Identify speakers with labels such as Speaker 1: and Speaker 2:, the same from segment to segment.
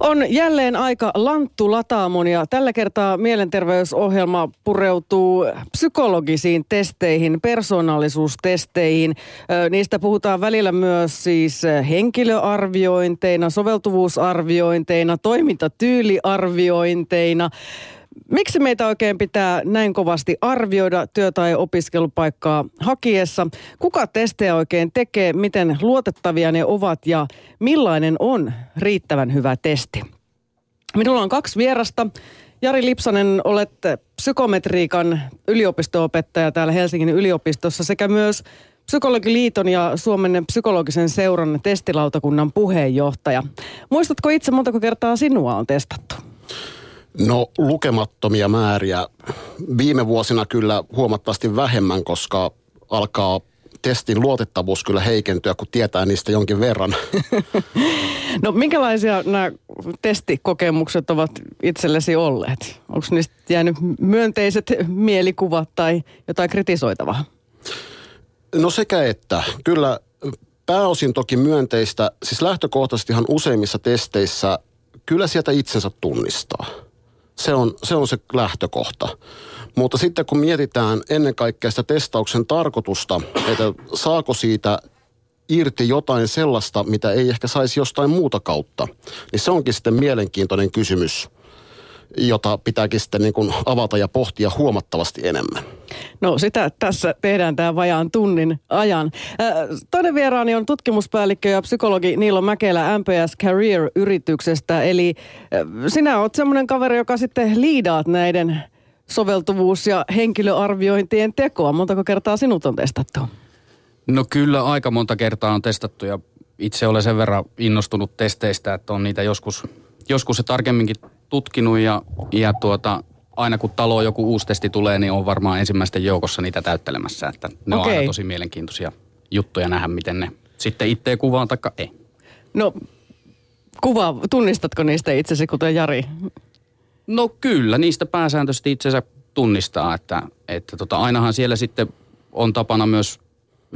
Speaker 1: On jälleen aika Lanttu Lataamon ja tällä kertaa mielenterveysohjelma pureutuu psykologisiin testeihin, persoonallisuustesteihin. Niistä puhutaan välillä myös siis henkilöarviointeina, soveltuvuusarviointeina, toimintatyyliarviointeina. Miksi meitä oikein pitää näin kovasti arvioida työ- tai opiskelupaikkaa hakiessa? Kuka testejä oikein tekee, miten luotettavia ne ovat ja millainen on riittävän hyvä testi? Minulla on kaksi vierasta. Jari Lipsanen, olet psykometriikan yliopisto-opettaja täällä Helsingin yliopistossa sekä myös Psykologiliiton ja Suomen psykologisen seuran testilautakunnan puheenjohtaja. Muistatko itse montako kertaa sinua on testattu?
Speaker 2: No lukemattomia määriä. Viime vuosina kyllä huomattavasti vähemmän, koska alkaa testin luotettavuus kyllä heikentyä, kun tietää niistä jonkin verran.
Speaker 1: No minkälaisia nämä testikokemukset ovat itsellesi olleet? Onko niistä jäänyt myönteiset mielikuvat tai jotain kritisoitavaa?
Speaker 2: No sekä että. Kyllä pääosin toki myönteistä. Siis lähtökohtaisestihan useimmissa testeissä kyllä sieltä itsensä tunnistaa. Se on, se on se lähtökohta. Mutta sitten kun mietitään ennen kaikkea sitä testauksen tarkoitusta, että saako siitä irti jotain sellaista, mitä ei ehkä saisi jostain muuta kautta, niin se onkin sitten mielenkiintoinen kysymys – jota pitääkin sitten niin kuin avata ja pohtia huomattavasti enemmän.
Speaker 1: No sitä tässä tehdään tämä vajaan tunnin ajan. toinen vieraani on tutkimuspäällikkö ja psykologi Niilo Mäkelä MPS Career-yrityksestä. Eli sinä olet semmoinen kaveri, joka sitten liidaat näiden soveltuvuus- ja henkilöarviointien tekoa. Montako kertaa sinut on testattu?
Speaker 3: No kyllä aika monta kertaa on testattu ja itse olen sen verran innostunut testeistä, että on niitä joskus, joskus se tarkemminkin tutkinut ja, ja tuota, aina kun talo joku uusi testi tulee, niin on varmaan ensimmäisten joukossa niitä täyttelemässä. Että ne okay. on aina tosi mielenkiintoisia juttuja nähdä, miten ne sitten itse kuvaan taikka ei.
Speaker 1: No kuva, tunnistatko niistä itsesi kuten Jari?
Speaker 3: No kyllä, niistä pääsääntöisesti itsensä tunnistaa, että, että tota, ainahan siellä sitten on tapana myös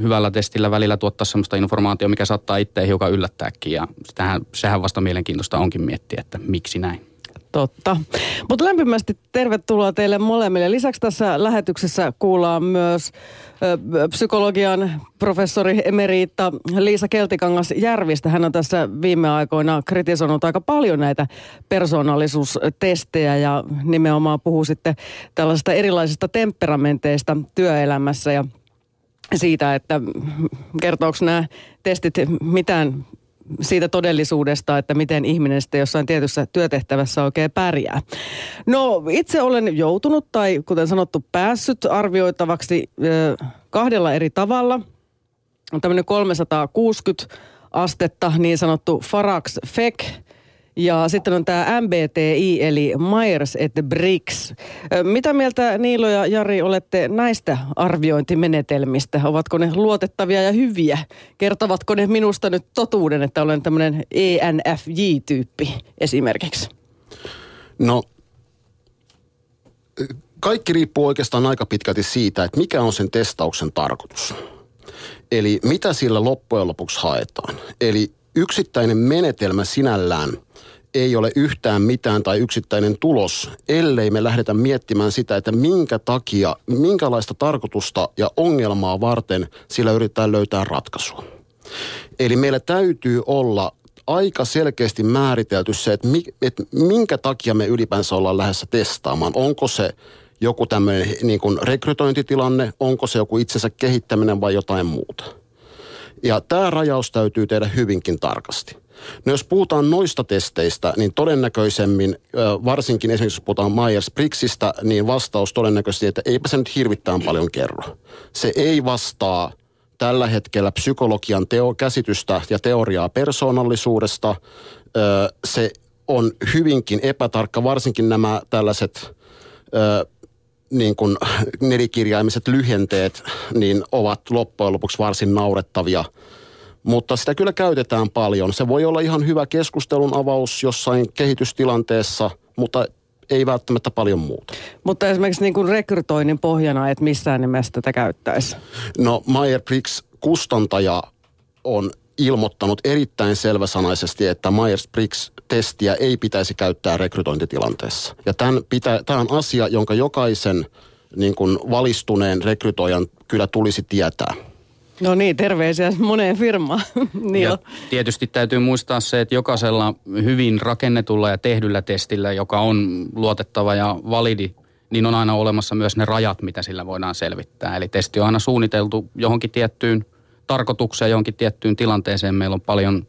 Speaker 3: hyvällä testillä välillä tuottaa sellaista informaatiota, mikä saattaa itse hiukan yllättääkin ja sitähän, sehän vasta mielenkiintoista onkin miettiä, että miksi näin.
Speaker 1: Totta. Mutta lämpimästi tervetuloa teille molemmille. Lisäksi tässä lähetyksessä kuullaan myös psykologian professori emeriitta Liisa Keltikangas Järvistä. Hän on tässä viime aikoina kritisoinut aika paljon näitä persoonallisuustestejä ja nimenomaan puhuu sitten tällaisista erilaisista temperamenteista työelämässä ja siitä, että kertooko nämä testit mitään siitä todellisuudesta, että miten ihminen sitten jossain tietyssä työtehtävässä oikein pärjää. No itse olen joutunut tai kuten sanottu päässyt arvioitavaksi kahdella eri tavalla. On tämmöinen 360 astetta, niin sanottu Farax Fek ja sitten on tämä MBTI eli Myers et Briggs. Mitä mieltä Niilo ja Jari olette näistä arviointimenetelmistä? Ovatko ne luotettavia ja hyviä? Kertovatko ne minusta nyt totuuden, että olen tämmöinen ENFJ-tyyppi esimerkiksi?
Speaker 2: No, kaikki riippuu oikeastaan aika pitkälti siitä, että mikä on sen testauksen tarkoitus. Eli mitä sillä loppujen lopuksi haetaan. Eli yksittäinen menetelmä sinällään – ei ole yhtään mitään tai yksittäinen tulos, ellei me lähdetä miettimään sitä, että minkä takia, minkälaista tarkoitusta ja ongelmaa varten sillä yritetään löytää ratkaisua. Eli meillä täytyy olla aika selkeästi määritelty se, että, mi, että minkä takia me ylipäänsä ollaan lähdössä testaamaan. Onko se joku tämmöinen niin kuin rekrytointitilanne, onko se joku itsensä kehittäminen vai jotain muuta. Ja tämä rajaus täytyy tehdä hyvinkin tarkasti. No jos puhutaan noista testeistä, niin todennäköisemmin, varsinkin esimerkiksi jos puhutaan Myers-Briggsistä, niin vastaus todennäköisesti, että eipä se nyt hirvittään paljon kerro. Se ei vastaa tällä hetkellä psykologian teo, käsitystä ja teoriaa persoonallisuudesta. Se on hyvinkin epätarkka, varsinkin nämä tällaiset niin kuin nelikirjaimiset lyhenteet, niin ovat loppujen lopuksi varsin naurettavia – mutta sitä kyllä käytetään paljon. Se voi olla ihan hyvä keskustelun avaus jossain kehitystilanteessa, mutta ei välttämättä paljon muuta.
Speaker 1: Mutta esimerkiksi niin kuin rekrytoinnin pohjana, että missään nimessä tätä käyttäisi?
Speaker 2: No Meyer-Briggs kustantaja on ilmoittanut erittäin selväsanaisesti, että Myers-Briggs-testiä ei pitäisi käyttää rekrytointitilanteessa. Ja tämän pitä, tämä on asia, jonka jokaisen niin kuin valistuneen rekrytoijan kyllä tulisi tietää.
Speaker 1: No niin, terveisiä moneen firmaan.
Speaker 3: ja tietysti täytyy muistaa se, että jokaisella hyvin rakennetulla ja tehdyllä testillä, joka on luotettava ja validi, niin on aina olemassa myös ne rajat, mitä sillä voidaan selvittää. Eli testi on aina suunniteltu johonkin tiettyyn tarkoitukseen, johonkin tiettyyn tilanteeseen. Meillä on paljon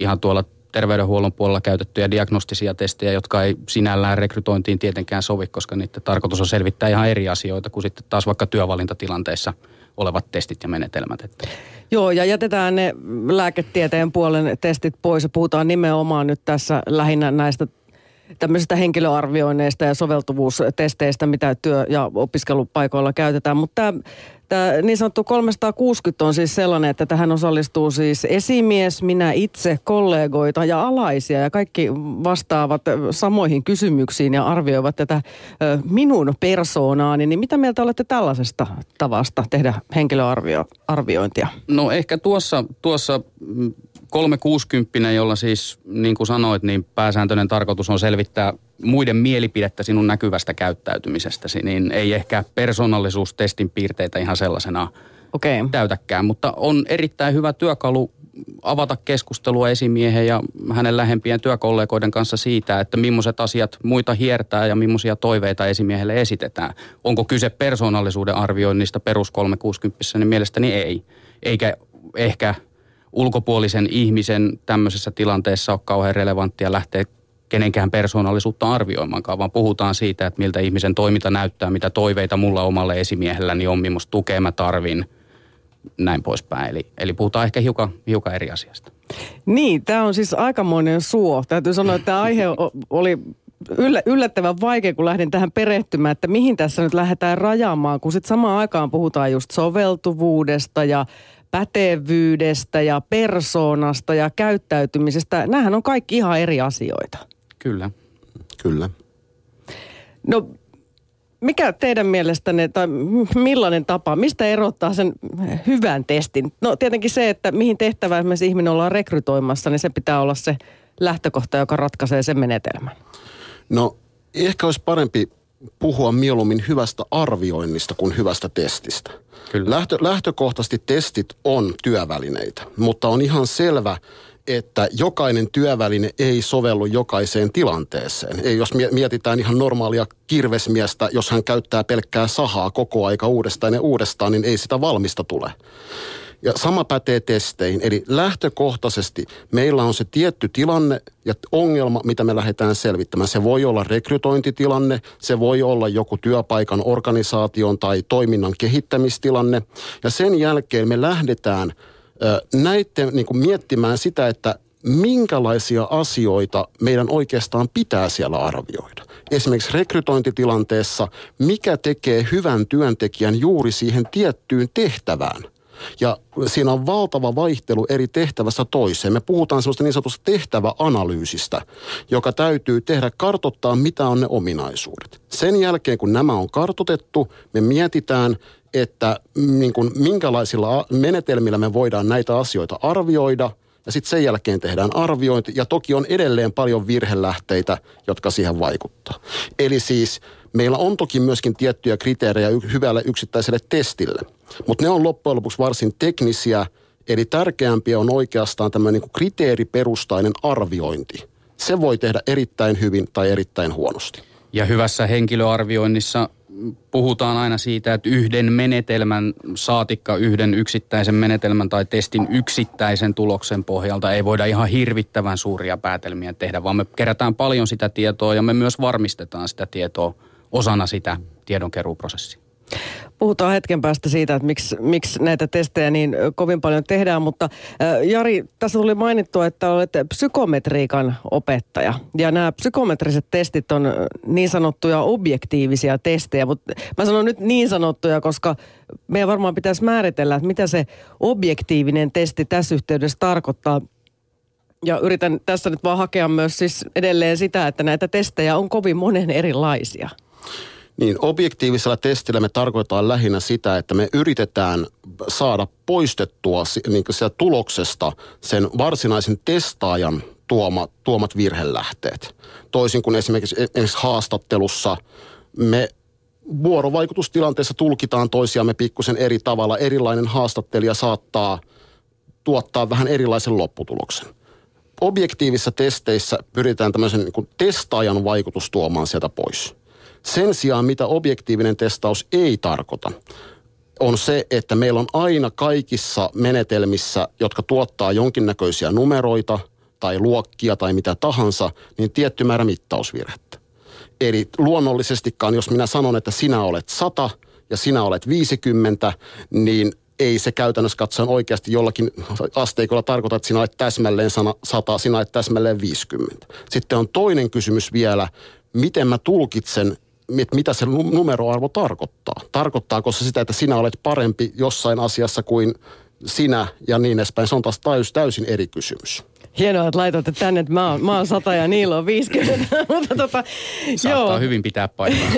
Speaker 3: ihan tuolla terveydenhuollon puolella käytettyjä diagnostisia testejä, jotka ei sinällään rekrytointiin tietenkään sovi, koska niiden tarkoitus on selvittää ihan eri asioita kuin sitten taas vaikka työvalintatilanteissa olevat testit ja menetelmät.
Speaker 1: Joo, ja jätetään ne lääketieteen puolen testit pois ja puhutaan nimenomaan nyt tässä lähinnä näistä tämmöisistä henkilöarvioinneista ja soveltuvuustesteistä, mitä työ- ja opiskelupaikoilla käytetään. Mutta Tämä niin sanottu 360 on siis sellainen, että tähän osallistuu siis esimies, minä itse, kollegoita ja alaisia ja kaikki vastaavat samoihin kysymyksiin ja arvioivat tätä minun persoonaani. Niin mitä mieltä olette tällaisesta tavasta tehdä henkilöarviointia?
Speaker 3: No ehkä tuossa, tuossa 360, jolla siis niin kuin sanoit, niin pääsääntöinen tarkoitus on selvittää muiden mielipidettä sinun näkyvästä käyttäytymisestäsi, niin ei ehkä persoonallisuustestin piirteitä ihan sellaisena okay. täytäkään. Mutta on erittäin hyvä työkalu avata keskustelua esimiehen ja hänen lähempien työkollegoiden kanssa siitä, että millaiset asiat muita hiertää ja millaisia toiveita esimiehelle esitetään. Onko kyse persoonallisuuden arvioinnista perus 360, niin mielestäni ei. Eikä ehkä ulkopuolisen ihmisen tämmöisessä tilanteessa ole kauhean relevanttia lähteä kenenkään persoonallisuutta arvioimaankaan, vaan puhutaan siitä, että miltä ihmisen toiminta näyttää, mitä toiveita mulla omalle esimiehelläni on, millaista tukea mä tarvin, näin poispäin. Eli, eli puhutaan ehkä hiukan, hiukan eri asiasta.
Speaker 1: Niin, tämä on siis aikamoinen suo. Täytyy sanoa, että tämä aihe oli yllättävän vaikea, kun lähdin tähän perehtymään, että mihin tässä nyt lähdetään rajaamaan, kun sitten samaan aikaan puhutaan just soveltuvuudesta ja pätevyydestä ja persoonasta ja käyttäytymisestä. Nämähän on kaikki ihan eri asioita.
Speaker 3: Kyllä.
Speaker 2: Kyllä.
Speaker 1: No mikä teidän mielestänne, tai millainen tapa, mistä erottaa sen hyvän testin? No tietenkin se, että mihin tehtävään esimerkiksi ihminen ollaan rekrytoimassa, niin se pitää olla se lähtökohta, joka ratkaisee sen menetelmän.
Speaker 2: No ehkä olisi parempi puhua mieluummin hyvästä arvioinnista kuin hyvästä testistä. Kyllä. Lähtö, lähtökohtaisesti testit on työvälineitä, mutta on ihan selvä, että jokainen työväline ei sovellu jokaiseen tilanteeseen. Ei, jos mietitään ihan normaalia kirvesmiestä, jos hän käyttää pelkkää sahaa koko aika uudestaan ja uudestaan, niin ei sitä valmista tule. Ja sama pätee testeihin. Eli lähtökohtaisesti meillä on se tietty tilanne ja ongelma, mitä me lähdetään selvittämään. Se voi olla rekrytointitilanne, se voi olla joku työpaikan organisaation tai toiminnan kehittämistilanne. Ja sen jälkeen me lähdetään näiden niin kuin miettimään sitä, että minkälaisia asioita meidän oikeastaan pitää siellä arvioida. Esimerkiksi rekrytointitilanteessa, mikä tekee hyvän työntekijän juuri siihen tiettyyn tehtävään – ja siinä on valtava vaihtelu eri tehtävästä toiseen. Me puhutaan sellaista niin sanotusta tehtäväanalyysistä, joka täytyy tehdä, kartottaa mitä on ne ominaisuudet. Sen jälkeen kun nämä on kartotettu, me mietitään, että niin kuin, minkälaisilla menetelmillä me voidaan näitä asioita arvioida – ja sitten sen jälkeen tehdään arviointi. Ja toki on edelleen paljon virhelähteitä, jotka siihen vaikuttaa. Eli siis meillä on toki myöskin tiettyjä kriteerejä hyvälle yksittäiselle testille. Mutta ne on loppujen lopuksi varsin teknisiä, eli tärkeämpiä on oikeastaan tämmöinen niin kriteeriperustainen arviointi. Se voi tehdä erittäin hyvin tai erittäin huonosti.
Speaker 3: Ja hyvässä henkilöarvioinnissa puhutaan aina siitä, että yhden menetelmän saatikka yhden yksittäisen menetelmän tai testin yksittäisen tuloksen pohjalta ei voida ihan hirvittävän suuria päätelmiä tehdä, vaan me kerätään paljon sitä tietoa ja me myös varmistetaan sitä tietoa osana sitä tiedonkeruuprosessia.
Speaker 1: Puhutaan hetken päästä siitä, että miksi, miksi näitä testejä niin kovin paljon tehdään, mutta Jari, tässä tuli mainittua, että olette psykometriikan opettaja. Ja nämä psykometriset testit on niin sanottuja objektiivisia testejä, mutta mä sanon nyt niin sanottuja, koska meidän varmaan pitäisi määritellä, että mitä se objektiivinen testi tässä yhteydessä tarkoittaa. Ja yritän tässä nyt vaan hakea myös siis edelleen sitä, että näitä testejä on kovin monen erilaisia.
Speaker 2: Niin, objektiivisella testillä me tarkoitetaan lähinnä sitä, että me yritetään saada poistettua niin sitä tuloksesta sen varsinaisen testaajan tuoma, tuomat virhelähteet. Toisin kuin esimerkiksi, esimerkiksi haastattelussa me vuorovaikutustilanteessa tulkitaan toisiamme pikkusen eri tavalla. Erilainen haastattelija saattaa tuottaa vähän erilaisen lopputuloksen. Objektiivisissa testeissä pyritään tämmöisen niin testaajan vaikutus tuomaan sieltä pois. Sen sijaan, mitä objektiivinen testaus ei tarkoita, on se, että meillä on aina kaikissa menetelmissä, jotka tuottaa jonkinnäköisiä numeroita tai luokkia tai mitä tahansa, niin tietty määrä mittausvirhettä. Eli luonnollisestikaan, jos minä sanon, että sinä olet 100 ja sinä olet 50, niin ei se käytännössä katsoen oikeasti jollakin asteikolla tarkoita, että sinä olet täsmälleen 100, sinä olet täsmälleen 50. Sitten on toinen kysymys vielä, miten mä tulkitsen mitä se numeroarvo tarkoittaa. Tarkoittaako se sitä, että sinä olet parempi jossain asiassa kuin sinä ja niin edespäin. Se on taas täysin eri kysymys.
Speaker 1: Hienoa, että laitatte tänne, että mä oon, mä oon 100 ja niillä on 50. Mutta tota,
Speaker 3: Saattaa joo. hyvin pitää paikkaa.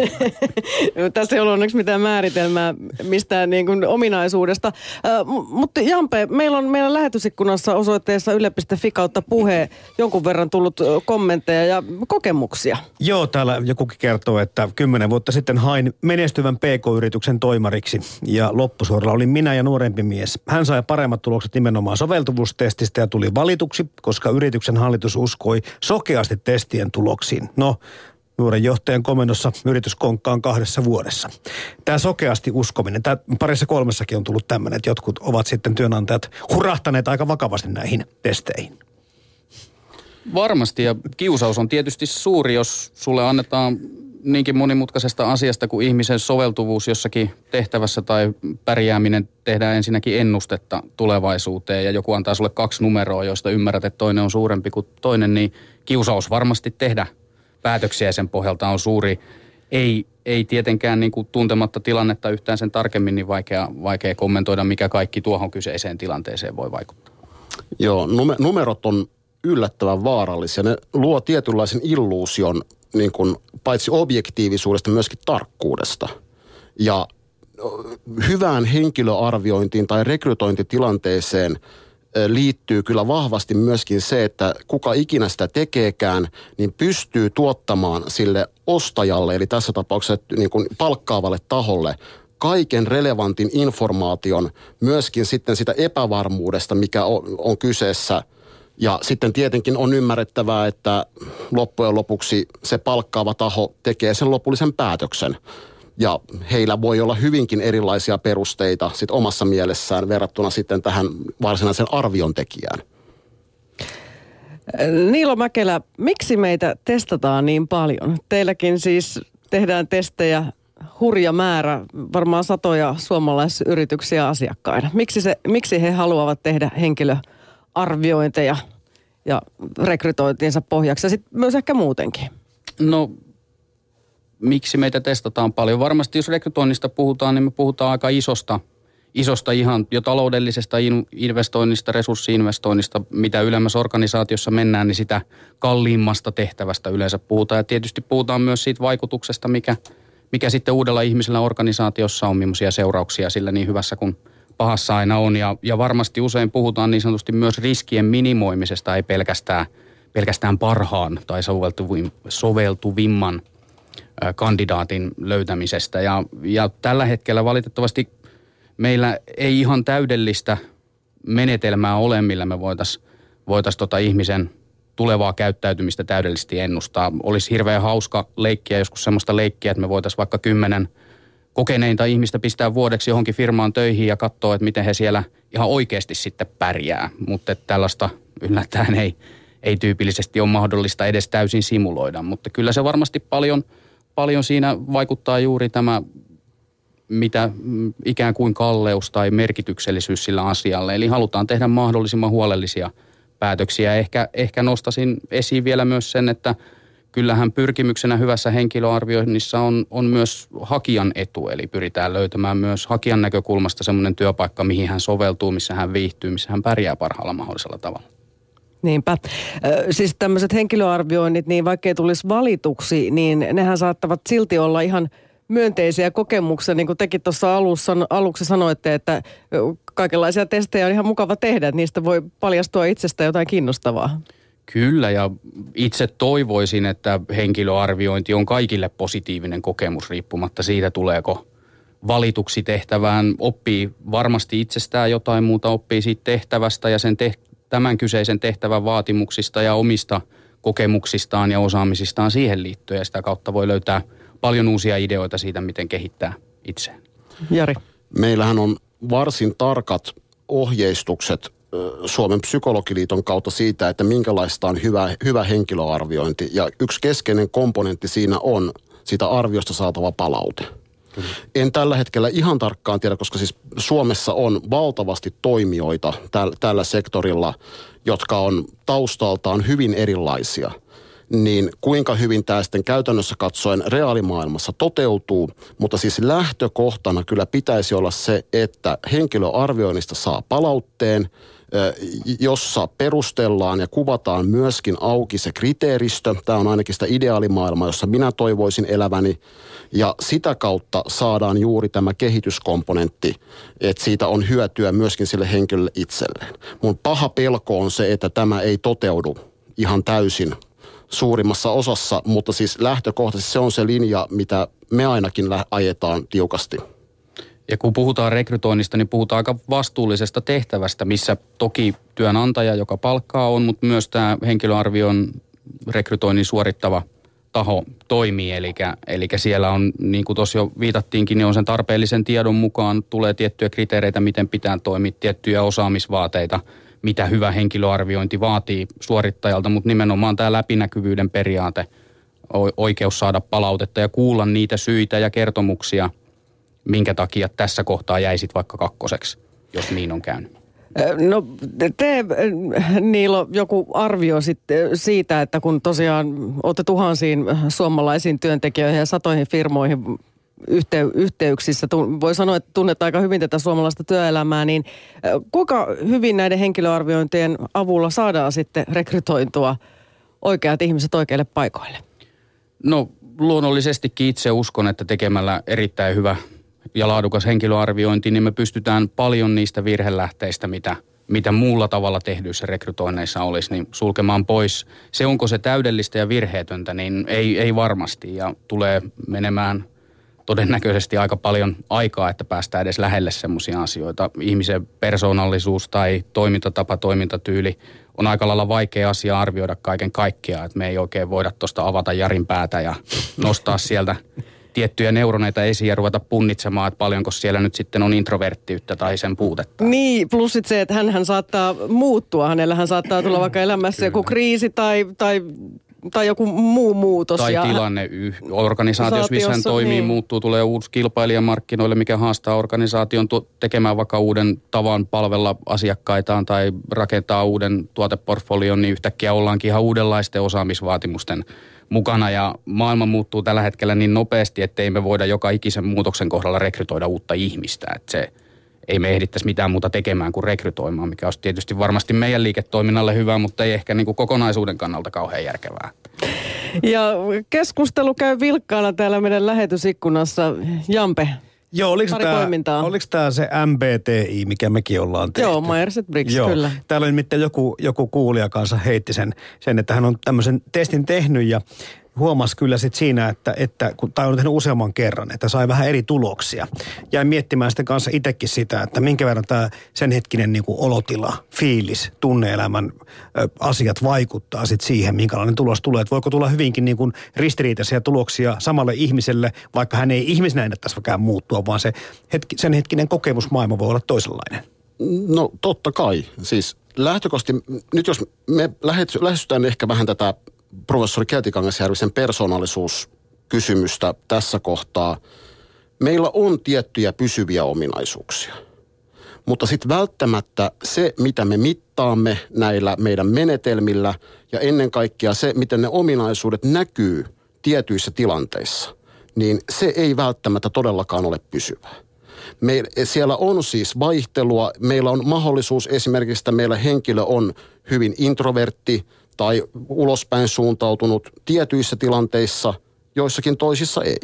Speaker 1: Tässä ei ollut onneksi mitään määritelmää mistään niin kuin ominaisuudesta. Uh, mutta Jampe, meillä on meidän lähetysikkunassa osoitteessa yle.fi kautta puhe jonkun verran tullut kommentteja ja kokemuksia.
Speaker 4: Joo, täällä jokukin kertoo, että kymmenen vuotta sitten hain menestyvän PK-yrityksen toimariksi ja loppusuoralla oli minä ja nuorempi mies. Hän sai paremmat tulokset nimenomaan soveltuvuustestistä ja tuli valituksi, koska yrityksen hallitus uskoi sokeasti testien tuloksiin. No, nuoren johtajan komennossa yritys konkkaan kahdessa vuodessa. Tämä sokeasti uskominen, tämä parissa kolmessakin on tullut tämmöinen, että jotkut ovat sitten työnantajat hurahtaneet aika vakavasti näihin testeihin.
Speaker 3: Varmasti ja kiusaus on tietysti suuri, jos sulle annetaan niinkin monimutkaisesta asiasta kuin ihmisen soveltuvuus jossakin tehtävässä tai pärjääminen tehdään ensinnäkin ennustetta tulevaisuuteen ja joku antaa sulle kaksi numeroa, joista ymmärrät, että toinen on suurempi kuin toinen, niin kiusaus varmasti tehdä päätöksiä sen pohjalta on suuri. Ei, ei tietenkään niin kuin tuntematta tilannetta yhtään sen tarkemmin, niin vaikea, vaikea kommentoida, mikä kaikki tuohon kyseiseen tilanteeseen voi vaikuttaa.
Speaker 2: Joo, numerot on yllättävän vaarallisia. Ne luo tietynlaisen illuusion niin kuin, paitsi objektiivisuudesta, myöskin tarkkuudesta. Ja hyvään henkilöarviointiin tai rekrytointitilanteeseen liittyy kyllä vahvasti myöskin se, että kuka ikinä sitä tekeekään, niin pystyy tuottamaan sille ostajalle, eli tässä tapauksessa niin kuin palkkaavalle taholle, kaiken relevantin informaation, myöskin sitten sitä epävarmuudesta, mikä on, on kyseessä – ja sitten tietenkin on ymmärrettävää, että loppujen lopuksi se palkkaava taho tekee sen lopullisen päätöksen. Ja heillä voi olla hyvinkin erilaisia perusteita sit omassa mielessään verrattuna sitten tähän varsinaisen arvion tekijään.
Speaker 1: Niilo Mäkelä, miksi meitä testataan niin paljon? Teilläkin siis tehdään testejä hurja määrä, varmaan satoja suomalaisyrityksiä asiakkaina. Miksi, se, miksi he haluavat tehdä henkilö arviointeja ja rekrytointiinsa pohjaksi ja sitten myös ehkä muutenkin?
Speaker 3: No miksi meitä testataan paljon? Varmasti jos rekrytoinnista puhutaan, niin me puhutaan aika isosta, isosta ihan jo taloudellisesta investoinnista, resurssiinvestoinnista, mitä ylemmässä organisaatiossa mennään, niin sitä kalliimmasta tehtävästä yleensä puhutaan. Ja tietysti puhutaan myös siitä vaikutuksesta, mikä, mikä sitten uudella ihmisellä organisaatiossa on, millaisia seurauksia sillä niin hyvässä kuin pahassa aina on. Ja, ja varmasti usein puhutaan niin sanotusti myös riskien minimoimisesta, ei pelkästään, pelkästään parhaan tai soveltuvim, soveltuvimman kandidaatin löytämisestä. Ja, ja tällä hetkellä valitettavasti meillä ei ihan täydellistä menetelmää ole, millä me voitaisiin voitais tota ihmisen tulevaa käyttäytymistä täydellisesti ennustaa. Olisi hirveän hauska leikkiä, joskus semmoista leikkiä, että me voitaisiin vaikka kymmenen – kokeneinta ihmistä pistää vuodeksi johonkin firmaan töihin ja katsoa, että miten he siellä ihan oikeasti sitten pärjää. Mutta tällaista yllättäen ei, ei tyypillisesti ole mahdollista edes täysin simuloida. Mutta kyllä se varmasti paljon, paljon siinä vaikuttaa juuri tämä mitä mm, ikään kuin kalleus tai merkityksellisyys sillä asialle. Eli halutaan tehdä mahdollisimman huolellisia päätöksiä. Ehkä, ehkä nostasin esiin vielä myös sen, että – kyllähän pyrkimyksenä hyvässä henkilöarvioinnissa on, on myös hakijan etu, eli pyritään löytämään myös hakijan näkökulmasta semmoinen työpaikka, mihin hän soveltuu, missä hän viihtyy, missä hän pärjää parhaalla mahdollisella tavalla.
Speaker 1: Niinpä. Siis tämmöiset henkilöarvioinnit, niin vaikkei tulisi valituksi, niin nehän saattavat silti olla ihan myönteisiä kokemuksia, niin kuin tekin tuossa alussa, aluksi sanoitte, että kaikenlaisia testejä on ihan mukava tehdä, niistä voi paljastua itsestä jotain kiinnostavaa.
Speaker 3: Kyllä ja itse toivoisin, että henkilöarviointi on kaikille positiivinen kokemus riippumatta siitä tuleeko valituksi tehtävään. Oppii varmasti itsestään jotain muuta, oppii siitä tehtävästä ja sen te- tämän kyseisen tehtävän vaatimuksista ja omista kokemuksistaan ja osaamisistaan siihen liittyen ja sitä kautta voi löytää paljon uusia ideoita siitä, miten kehittää itseään.
Speaker 1: Jari.
Speaker 2: Meillähän on varsin tarkat ohjeistukset Suomen psykologiliiton kautta siitä, että minkälaista on hyvä, hyvä henkilöarviointi. Ja yksi keskeinen komponentti siinä on sitä arviosta saatava palaute. Kyllä. En tällä hetkellä ihan tarkkaan tiedä, koska siis Suomessa on valtavasti toimijoita täl, tällä sektorilla, jotka on taustaltaan hyvin erilaisia – niin kuinka hyvin tämä sitten käytännössä katsoen reaalimaailmassa toteutuu. Mutta siis lähtökohtana kyllä pitäisi olla se, että henkilöarvioinnista saa palautteen, jossa perustellaan ja kuvataan myöskin auki se kriteeristö. Tämä on ainakin sitä ideaalimaailmaa, jossa minä toivoisin eläväni. Ja sitä kautta saadaan juuri tämä kehityskomponentti, että siitä on hyötyä myöskin sille henkilölle itselleen. Mun paha pelko on se, että tämä ei toteudu ihan täysin suurimmassa osassa, mutta siis lähtökohtaisesti se on se linja, mitä me ainakin ajetaan tiukasti.
Speaker 3: Ja kun puhutaan rekrytoinnista, niin puhutaan aika vastuullisesta tehtävästä, missä toki työnantaja, joka palkkaa on, mutta myös tämä henkilöarvion rekrytoinnin suorittava taho toimii. Eli, eli siellä on, niin kuin tuossa jo viitattiinkin, niin on sen tarpeellisen tiedon mukaan tulee tiettyjä kriteereitä, miten pitää toimia, tiettyjä osaamisvaateita, mitä hyvä henkilöarviointi vaatii suorittajalta, mutta nimenomaan tämä läpinäkyvyyden periaate, oikeus saada palautetta ja kuulla niitä syitä ja kertomuksia – minkä takia tässä kohtaa jäisit vaikka kakkoseksi, jos niin on käynyt?
Speaker 1: No te, Niilo, joku arvio sitten siitä, että kun tosiaan olette tuhansiin suomalaisiin työntekijöihin ja satoihin firmoihin yhtey- yhteyksissä, voi sanoa, että tunnet aika hyvin tätä suomalaista työelämää, niin kuinka hyvin näiden henkilöarviointien avulla saadaan sitten rekrytointua oikeat ihmiset oikeille paikoille?
Speaker 3: No luonnollisestikin itse uskon, että tekemällä erittäin hyvä ja laadukas henkilöarviointi, niin me pystytään paljon niistä virhelähteistä, mitä, mitä muulla tavalla tehdyissä rekrytoinneissa olisi, niin sulkemaan pois. Se, onko se täydellistä ja virheetöntä, niin ei, ei varmasti ja tulee menemään todennäköisesti aika paljon aikaa, että päästään edes lähelle semmoisia asioita. Ihmisen persoonallisuus tai toimintatapa, toimintatyyli on aika lailla vaikea asia arvioida kaiken kaikkiaan, että me ei oikein voida tuosta avata Jarin päätä ja nostaa sieltä tiettyjä neuroneita esiin ja ruveta punnitsemaan, että paljonko siellä nyt sitten on introverttiyttä tai sen puutetta.
Speaker 1: Niin, plus se, että hän saattaa muuttua. Hänellähän saattaa tulla vaikka elämässä joku kriisi tai, tai tai joku muu muutos.
Speaker 3: Tai ja tilanne organisaatiossa, missä hän toimii, niin. muuttuu, tulee uusi kilpailija markkinoille, mikä haastaa organisaation tekemään vaikka uuden tavan palvella asiakkaitaan tai rakentaa uuden tuoteportfolion, niin yhtäkkiä ollaankin ihan uudenlaisten osaamisvaatimusten mukana ja maailma muuttuu tällä hetkellä niin nopeasti, että ei me voida joka ikisen muutoksen kohdalla rekrytoida uutta ihmistä. Että se, ei me ehdittäisi mitään muuta tekemään kuin rekrytoimaan, mikä olisi tietysti varmasti meidän liiketoiminnalle hyvä, mutta ei ehkä niin kuin kokonaisuuden kannalta kauhean järkevää.
Speaker 1: Ja keskustelu käy vilkkaana täällä meidän lähetysikkunassa. Jampe,
Speaker 4: Joo, oliko tämä, oliko tämä se MBTI, mikä mekin ollaan tehty?
Speaker 1: Joo, Myers Briggs, Joo. kyllä.
Speaker 4: Täällä nimittäin joku, joku kuulija kanssa heitti sen, sen, että hän on tämmöisen testin tehnyt ja huomasi kyllä sit siinä, että, että kun, tai on tehnyt useamman kerran, että sai vähän eri tuloksia. Jäin miettimään sitten kanssa itsekin sitä, että minkä verran tämä sen hetkinen niin kuin olotila, fiilis, tunneelämän ö, asiat vaikuttaa sitten siihen, minkälainen tulos tulee. Että voiko tulla hyvinkin niin kuin ristiriitaisia tuloksia samalle ihmiselle, vaikka hän ei ihmisenä ennettäisikään muuttua, vaan se hetki, sen hetkinen kokemusmaailma voi olla toisenlainen.
Speaker 2: No totta kai. Siis lähtökohtaisesti, nyt jos me lähestytään ehkä vähän tätä professori Keltikangasjärvisen persoonallisuuskysymystä tässä kohtaa. Meillä on tiettyjä pysyviä ominaisuuksia. Mutta sitten välttämättä se, mitä me mittaamme näillä meidän menetelmillä ja ennen kaikkea se, miten ne ominaisuudet näkyy tietyissä tilanteissa, niin se ei välttämättä todellakaan ole pysyvää. Me, siellä on siis vaihtelua. Meillä on mahdollisuus esimerkiksi, että meillä henkilö on hyvin introvertti – tai ulospäin suuntautunut tietyissä tilanteissa, joissakin toisissa ei.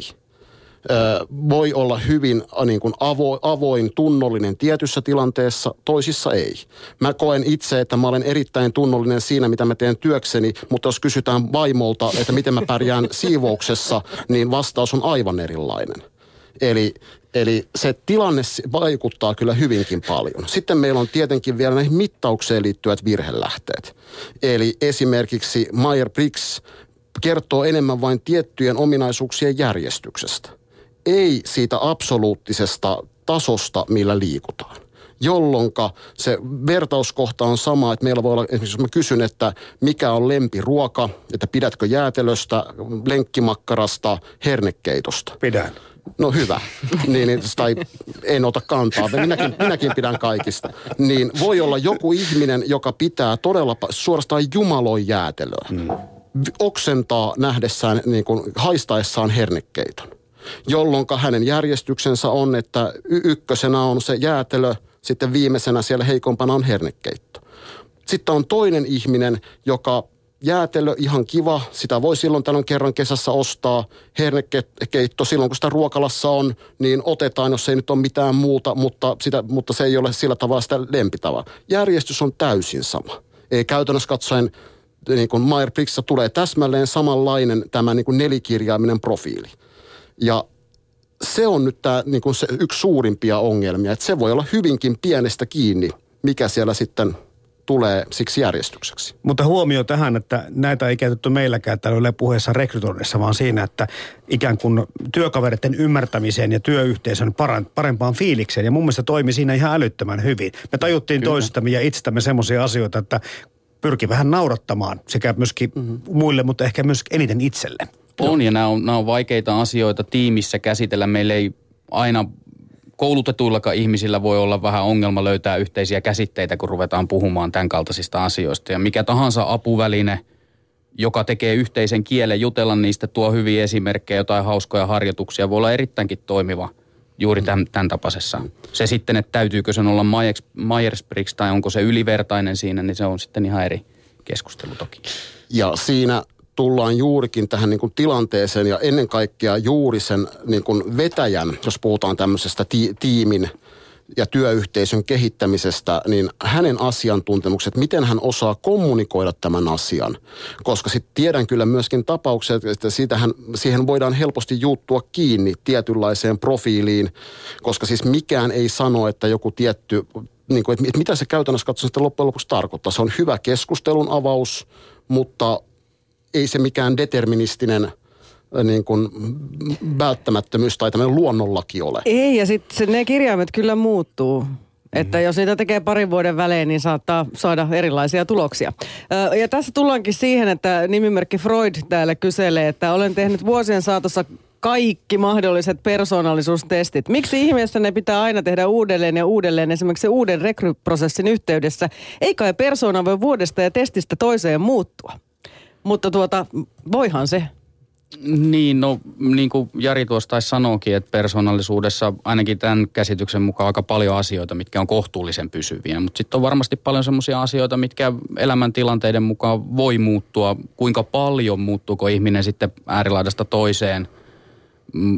Speaker 2: voi olla hyvin niin kuin avo, avoin, tunnollinen tietyssä tilanteessa, toisissa ei. Mä koen itse, että mä olen erittäin tunnollinen siinä, mitä mä teen työkseni, mutta jos kysytään vaimolta, että miten mä pärjään siivouksessa, niin vastaus on aivan erilainen. Eli, eli se tilanne vaikuttaa kyllä hyvinkin paljon. Sitten meillä on tietenkin vielä näihin mittaukseen liittyvät virhelähteet. Eli esimerkiksi Meyer-Briggs kertoo enemmän vain tiettyjen ominaisuuksien järjestyksestä. Ei siitä absoluuttisesta tasosta, millä liikutaan jolloin se vertauskohta on sama, että meillä voi olla, esimerkiksi jos mä kysyn, että mikä on lempiruoka, että pidätkö jäätelöstä, lenkkimakkarasta, hernekeitosta.
Speaker 4: Pidän.
Speaker 2: No hyvä. niin, niin, tai en ota kantaa. Minäkin, minäkin pidän kaikista. Niin voi olla joku ihminen, joka pitää todella suorastaan jumaloi jäätelöä. Mm. Oksentaa nähdessään, niin kuin, haistaessaan hernekeiton. Jolloin hänen järjestyksensä on, että y- ykkösenä on se jäätelö, sitten viimeisenä siellä heikompana on hernekeitto. Sitten on toinen ihminen, joka jäätelö ihan kiva, sitä voi silloin tällöin kerran kesässä ostaa. Hernekeitto silloin kun sitä ruokalassa on, niin otetaan, jos ei nyt ole mitään muuta, mutta, sitä, mutta se ei ole sillä tavalla sitä lempitavaa. Järjestys on täysin sama. Ei käytännössä katsoen niin kuin Meyer tulee täsmälleen samanlainen tämä niin kuin nelikirjaiminen profiili. Ja se on nyt tämä niin kuin se yksi suurimpia ongelmia, että se voi olla hyvinkin pienestä kiinni, mikä siellä sitten tulee siksi järjestykseksi.
Speaker 4: Mutta huomio tähän, että näitä ei käytetty meilläkään täällä puheessa rekrytoinnissa, vaan siinä, että ikään kuin työkavereiden ymmärtämiseen ja työyhteisön parempaan fiilikseen. Ja mun mielestä toimi siinä ihan älyttömän hyvin. Me tajuttiin Kyllä. toisistamme ja itsestämme semmoisia asioita, että pyrki vähän naurattamaan sekä myöskin mm-hmm. muille, mutta ehkä myös eniten itselle.
Speaker 3: On ja nämä on, nämä on vaikeita asioita tiimissä käsitellä. Meillä ei aina koulutetuillakaan ihmisillä voi olla vähän ongelma löytää yhteisiä käsitteitä, kun ruvetaan puhumaan tämän kaltaisista asioista. Ja mikä tahansa apuväline, joka tekee yhteisen kielen, jutella niistä, tuo hyviä esimerkkejä, jotain hauskoja harjoituksia, voi olla erittäinkin toimiva juuri tämän, tämän tapaisessa. Se sitten, että täytyykö sen olla Myers-Briggs tai onko se ylivertainen siinä, niin se on sitten ihan eri keskustelu toki.
Speaker 2: Ja siinä tullaan juurikin tähän niin kuin tilanteeseen ja ennen kaikkea juuri sen niin kuin vetäjän, jos puhutaan tämmöisestä ti- tiimin ja työyhteisön kehittämisestä, niin hänen asiantuntemukset, miten hän osaa kommunikoida tämän asian. Koska sitten tiedän kyllä myöskin tapaukset, että siitähän, siihen voidaan helposti juuttua kiinni tietynlaiseen profiiliin, koska siis mikään ei sano, että joku tietty, niin kuin, että mitä se käytännössä katsoen sitten loppujen lopuksi tarkoittaa. Se on hyvä keskustelun avaus, mutta ei se mikään deterministinen niin kuin välttämättömyys tai tämmöinen luonnonlaki ole.
Speaker 1: Ei, ja sitten ne kirjaimet kyllä muuttuu. Että jos niitä tekee parin vuoden välein, niin saattaa saada erilaisia tuloksia. Ja tässä tullaankin siihen, että nimimerkki Freud täällä kyselee, että olen tehnyt vuosien saatossa kaikki mahdolliset persoonallisuustestit. Miksi ihmeessä ne pitää aina tehdä uudelleen ja uudelleen esimerkiksi uuden rekryprosessin yhteydessä? Ei kai persoona voi vuodesta ja testistä toiseen muuttua. Mutta tuota, voihan se.
Speaker 3: Niin, no niin kuin Jari tuossa taisi sanoakin, että persoonallisuudessa ainakin tämän käsityksen mukaan aika paljon asioita, mitkä on kohtuullisen pysyviä. Mutta sitten on varmasti paljon sellaisia asioita, mitkä elämäntilanteiden mukaan voi muuttua. Kuinka paljon muuttuuko ihminen sitten äärilaidasta toiseen –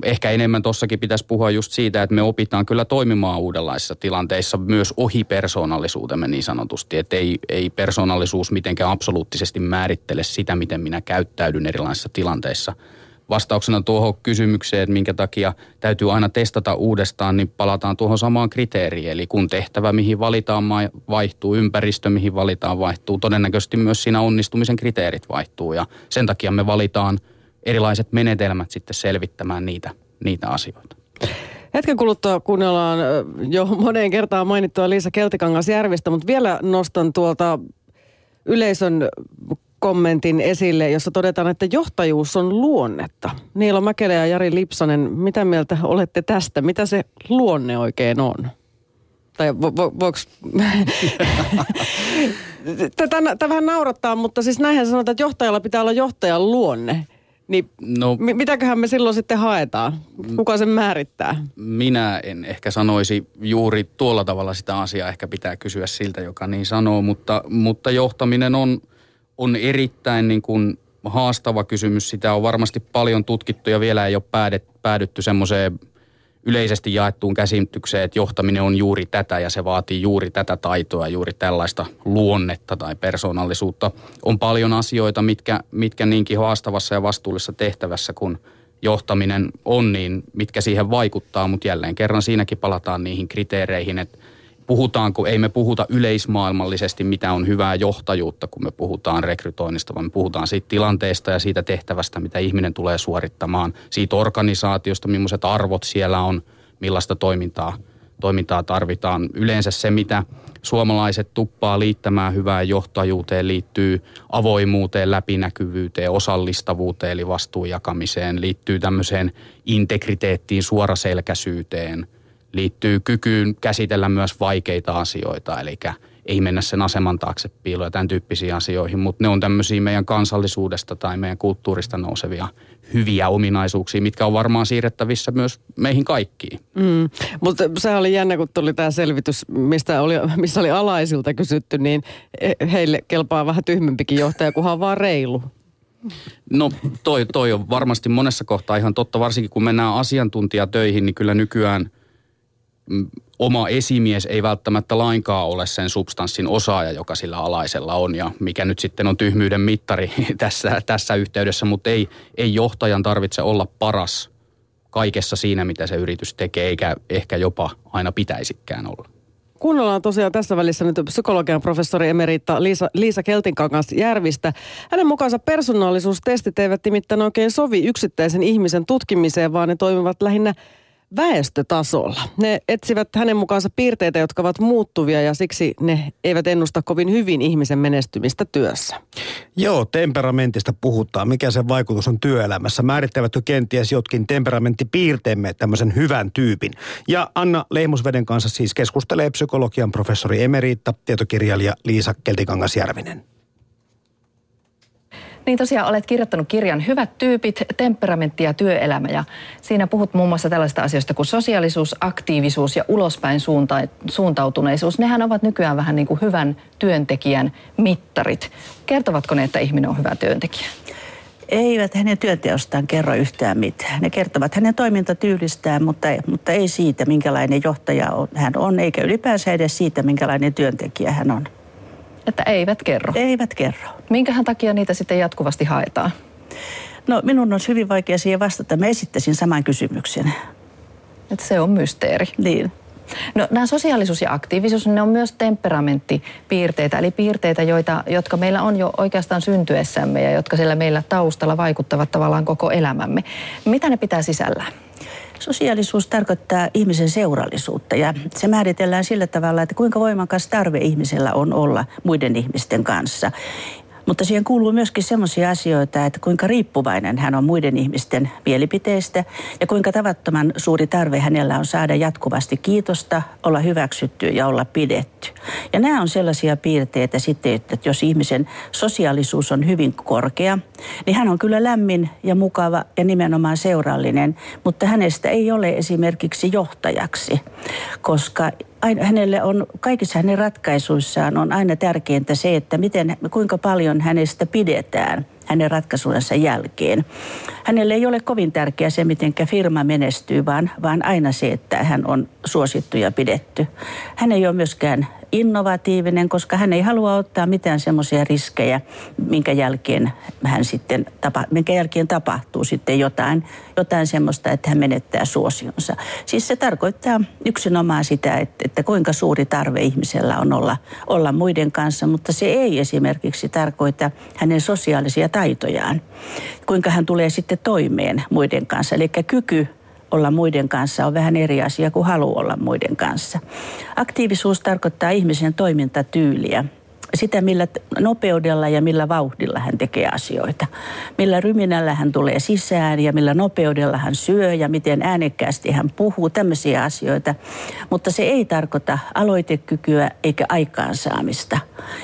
Speaker 3: ehkä enemmän tossakin pitäisi puhua just siitä, että me opitaan kyllä toimimaan uudenlaisissa tilanteissa myös ohi persoonallisuutemme niin sanotusti. Että ei, ei persoonallisuus mitenkään absoluuttisesti määrittele sitä, miten minä käyttäydyn erilaisissa tilanteissa. Vastauksena tuohon kysymykseen, että minkä takia täytyy aina testata uudestaan, niin palataan tuohon samaan kriteeriin. Eli kun tehtävä, mihin valitaan, vaihtuu, ympäristö, mihin valitaan, vaihtuu, todennäköisesti myös siinä onnistumisen kriteerit vaihtuu. Ja sen takia me valitaan – erilaiset menetelmät sitten selvittämään niitä, niitä asioita.
Speaker 1: Hetken kuluttua kuunnellaan jo moneen kertaan mainittua Liisa Keltikangas Järvistä, mutta vielä nostan tuolta yleisön kommentin esille, jossa todetaan, että johtajuus on luonnetta. Niilo Mäkelä ja Jari Lipsanen, mitä mieltä olette tästä? Mitä se luonne oikein on? Tai vo, vo, voiko... Tätä vähän naurattaa, mutta siis näinhän sanotaan, että johtajalla pitää olla johtajan luonne. Niin no, mitäköhän me silloin sitten haetaan? Kuka sen määrittää?
Speaker 3: Minä en ehkä sanoisi juuri tuolla tavalla sitä asiaa. Ehkä pitää kysyä siltä, joka niin sanoo. Mutta, mutta johtaminen on, on erittäin niin kuin haastava kysymys. Sitä on varmasti paljon tutkittu ja vielä ei ole päädytty semmoiseen yleisesti jaettuun käsitykseen, että johtaminen on juuri tätä ja se vaatii juuri tätä taitoa, juuri tällaista luonnetta tai persoonallisuutta. On paljon asioita, mitkä, mitkä niinkin haastavassa ja vastuullisessa tehtävässä kuin johtaminen on, niin mitkä siihen vaikuttaa, mutta jälleen kerran siinäkin palataan niihin kriteereihin, että puhutaanko, ei me puhuta yleismaailmallisesti, mitä on hyvää johtajuutta, kun me puhutaan rekrytoinnista, vaan me puhutaan siitä tilanteesta ja siitä tehtävästä, mitä ihminen tulee suorittamaan, siitä organisaatiosta, millaiset arvot siellä on, millaista toimintaa, toimintaa tarvitaan. Yleensä se, mitä suomalaiset tuppaa liittämään hyvään johtajuuteen, liittyy avoimuuteen, läpinäkyvyyteen, osallistavuuteen, eli vastuun jakamiseen, liittyy tämmöiseen integriteettiin, suoraselkäisyyteen – liittyy kykyyn käsitellä myös vaikeita asioita, eli ei mennä sen aseman taakse piiloon ja tämän tyyppisiin asioihin, mutta ne on tämmöisiä meidän kansallisuudesta tai meidän kulttuurista nousevia hyviä ominaisuuksia, mitkä on varmaan siirrettävissä myös meihin kaikkiin.
Speaker 1: Mm, mutta se oli jännä, kun tuli tämä selvitys, mistä oli, missä oli alaisilta kysytty, niin heille kelpaa vähän tyhmempikin johtaja, kunhan vaan reilu.
Speaker 3: No toi, toi on varmasti monessa kohtaa ihan totta, varsinkin kun mennään asiantuntijatöihin, niin kyllä nykyään – oma esimies ei välttämättä lainkaan ole sen substanssin osaaja, joka sillä alaisella on ja mikä nyt sitten on tyhmyyden mittari tässä, tässä yhteydessä, mutta ei, ei johtajan tarvitse olla paras kaikessa siinä, mitä se yritys tekee, eikä ehkä jopa aina pitäisikään olla.
Speaker 1: Kuunnellaan tosiaan tässä välissä nyt psykologian professori emerita Liisa, Liisa Keltinkangas Järvistä. Hänen mukaansa persoonallisuustestit eivät nimittäin oikein sovi yksittäisen ihmisen tutkimiseen, vaan ne toimivat lähinnä väestötasolla. Ne etsivät hänen mukaansa piirteitä, jotka ovat muuttuvia ja siksi ne eivät ennusta kovin hyvin ihmisen menestymistä työssä.
Speaker 4: Joo, temperamentista puhutaan. Mikä sen vaikutus on työelämässä? Määrittävätkö kenties jotkin temperamenttipiirteemme tämmöisen hyvän tyypin? Ja Anna Lehmusveden kanssa siis keskustelee psykologian professori emeriitta, tietokirjailija Liisa Keltikangas-Järvinen.
Speaker 5: Niin tosiaan olet kirjoittanut kirjan Hyvät tyypit, temperamentti ja työelämä ja siinä puhut muun muassa tällaista asioista kuin sosiaalisuus, aktiivisuus ja ulospäin suunta- suuntautuneisuus. Nehän ovat nykyään vähän niin kuin hyvän työntekijän mittarit. Kertovatko ne, että ihminen on hyvä työntekijä?
Speaker 6: Eivät hänen työnteostaan kerro yhtään mitään. Ne kertovat hänen toimintatyylistään, mutta, mutta ei siitä, minkälainen johtaja hän on, eikä ylipäänsä edes siitä, minkälainen työntekijä hän on.
Speaker 5: Että eivät kerro?
Speaker 6: Eivät kerro.
Speaker 5: Minkähän takia niitä sitten jatkuvasti haetaan?
Speaker 6: No minun on hyvin vaikea siihen vastata. Mä esittäisin saman kysymyksen.
Speaker 5: Että se on mysteeri.
Speaker 6: Niin.
Speaker 5: No nämä sosiaalisuus ja aktiivisuus, ne on myös temperamenttipiirteitä, eli piirteitä, joita, jotka meillä on jo oikeastaan syntyessämme ja jotka siellä meillä taustalla vaikuttavat tavallaan koko elämämme. Mitä ne pitää sisällään?
Speaker 6: Sosiaalisuus tarkoittaa ihmisen seurallisuutta ja se määritellään sillä tavalla, että kuinka voimakas tarve ihmisellä on olla muiden ihmisten kanssa. Mutta siihen kuuluu myöskin sellaisia asioita, että kuinka riippuvainen hän on muiden ihmisten mielipiteistä ja kuinka tavattoman suuri tarve hänellä on saada jatkuvasti kiitosta, olla hyväksytty ja olla pidetty. Ja nämä on sellaisia piirteitä sitten, että jos ihmisen sosiaalisuus on hyvin korkea, niin hän on kyllä lämmin ja mukava ja nimenomaan seurallinen, mutta hänestä ei ole esimerkiksi johtajaksi, koska hänelle on, kaikissa hänen ratkaisuissaan on aina tärkeintä se, että miten, kuinka paljon hänestä pidetään hänen ratkaisunsa jälkeen. Hänelle ei ole kovin tärkeää se, miten firma menestyy, vaan, vaan aina se, että hän on suosittu ja pidetty. Hän ei ole myöskään innovatiivinen, koska hän ei halua ottaa mitään semmoisia riskejä, minkä jälkeen, hän sitten tapa, minkä jälkeen tapahtuu sitten jotain, jotain semmoista, että hän menettää suosionsa. Siis se tarkoittaa yksinomaan sitä, että, että kuinka suuri tarve ihmisellä on olla, olla muiden kanssa, mutta se ei esimerkiksi tarkoita hänen sosiaalisia taitojaan. Kuinka hän tulee sitten toimeen muiden kanssa. Eli kyky olla muiden kanssa on vähän eri asia kuin halu olla muiden kanssa. Aktiivisuus tarkoittaa ihmisen toimintatyyliä sitä, millä nopeudella ja millä vauhdilla hän tekee asioita. Millä ryminällä hän tulee sisään ja millä nopeudella hän syö ja miten äänekkäästi hän puhuu, tämmöisiä asioita. Mutta se ei tarkoita aloitekykyä eikä aikaansaamista.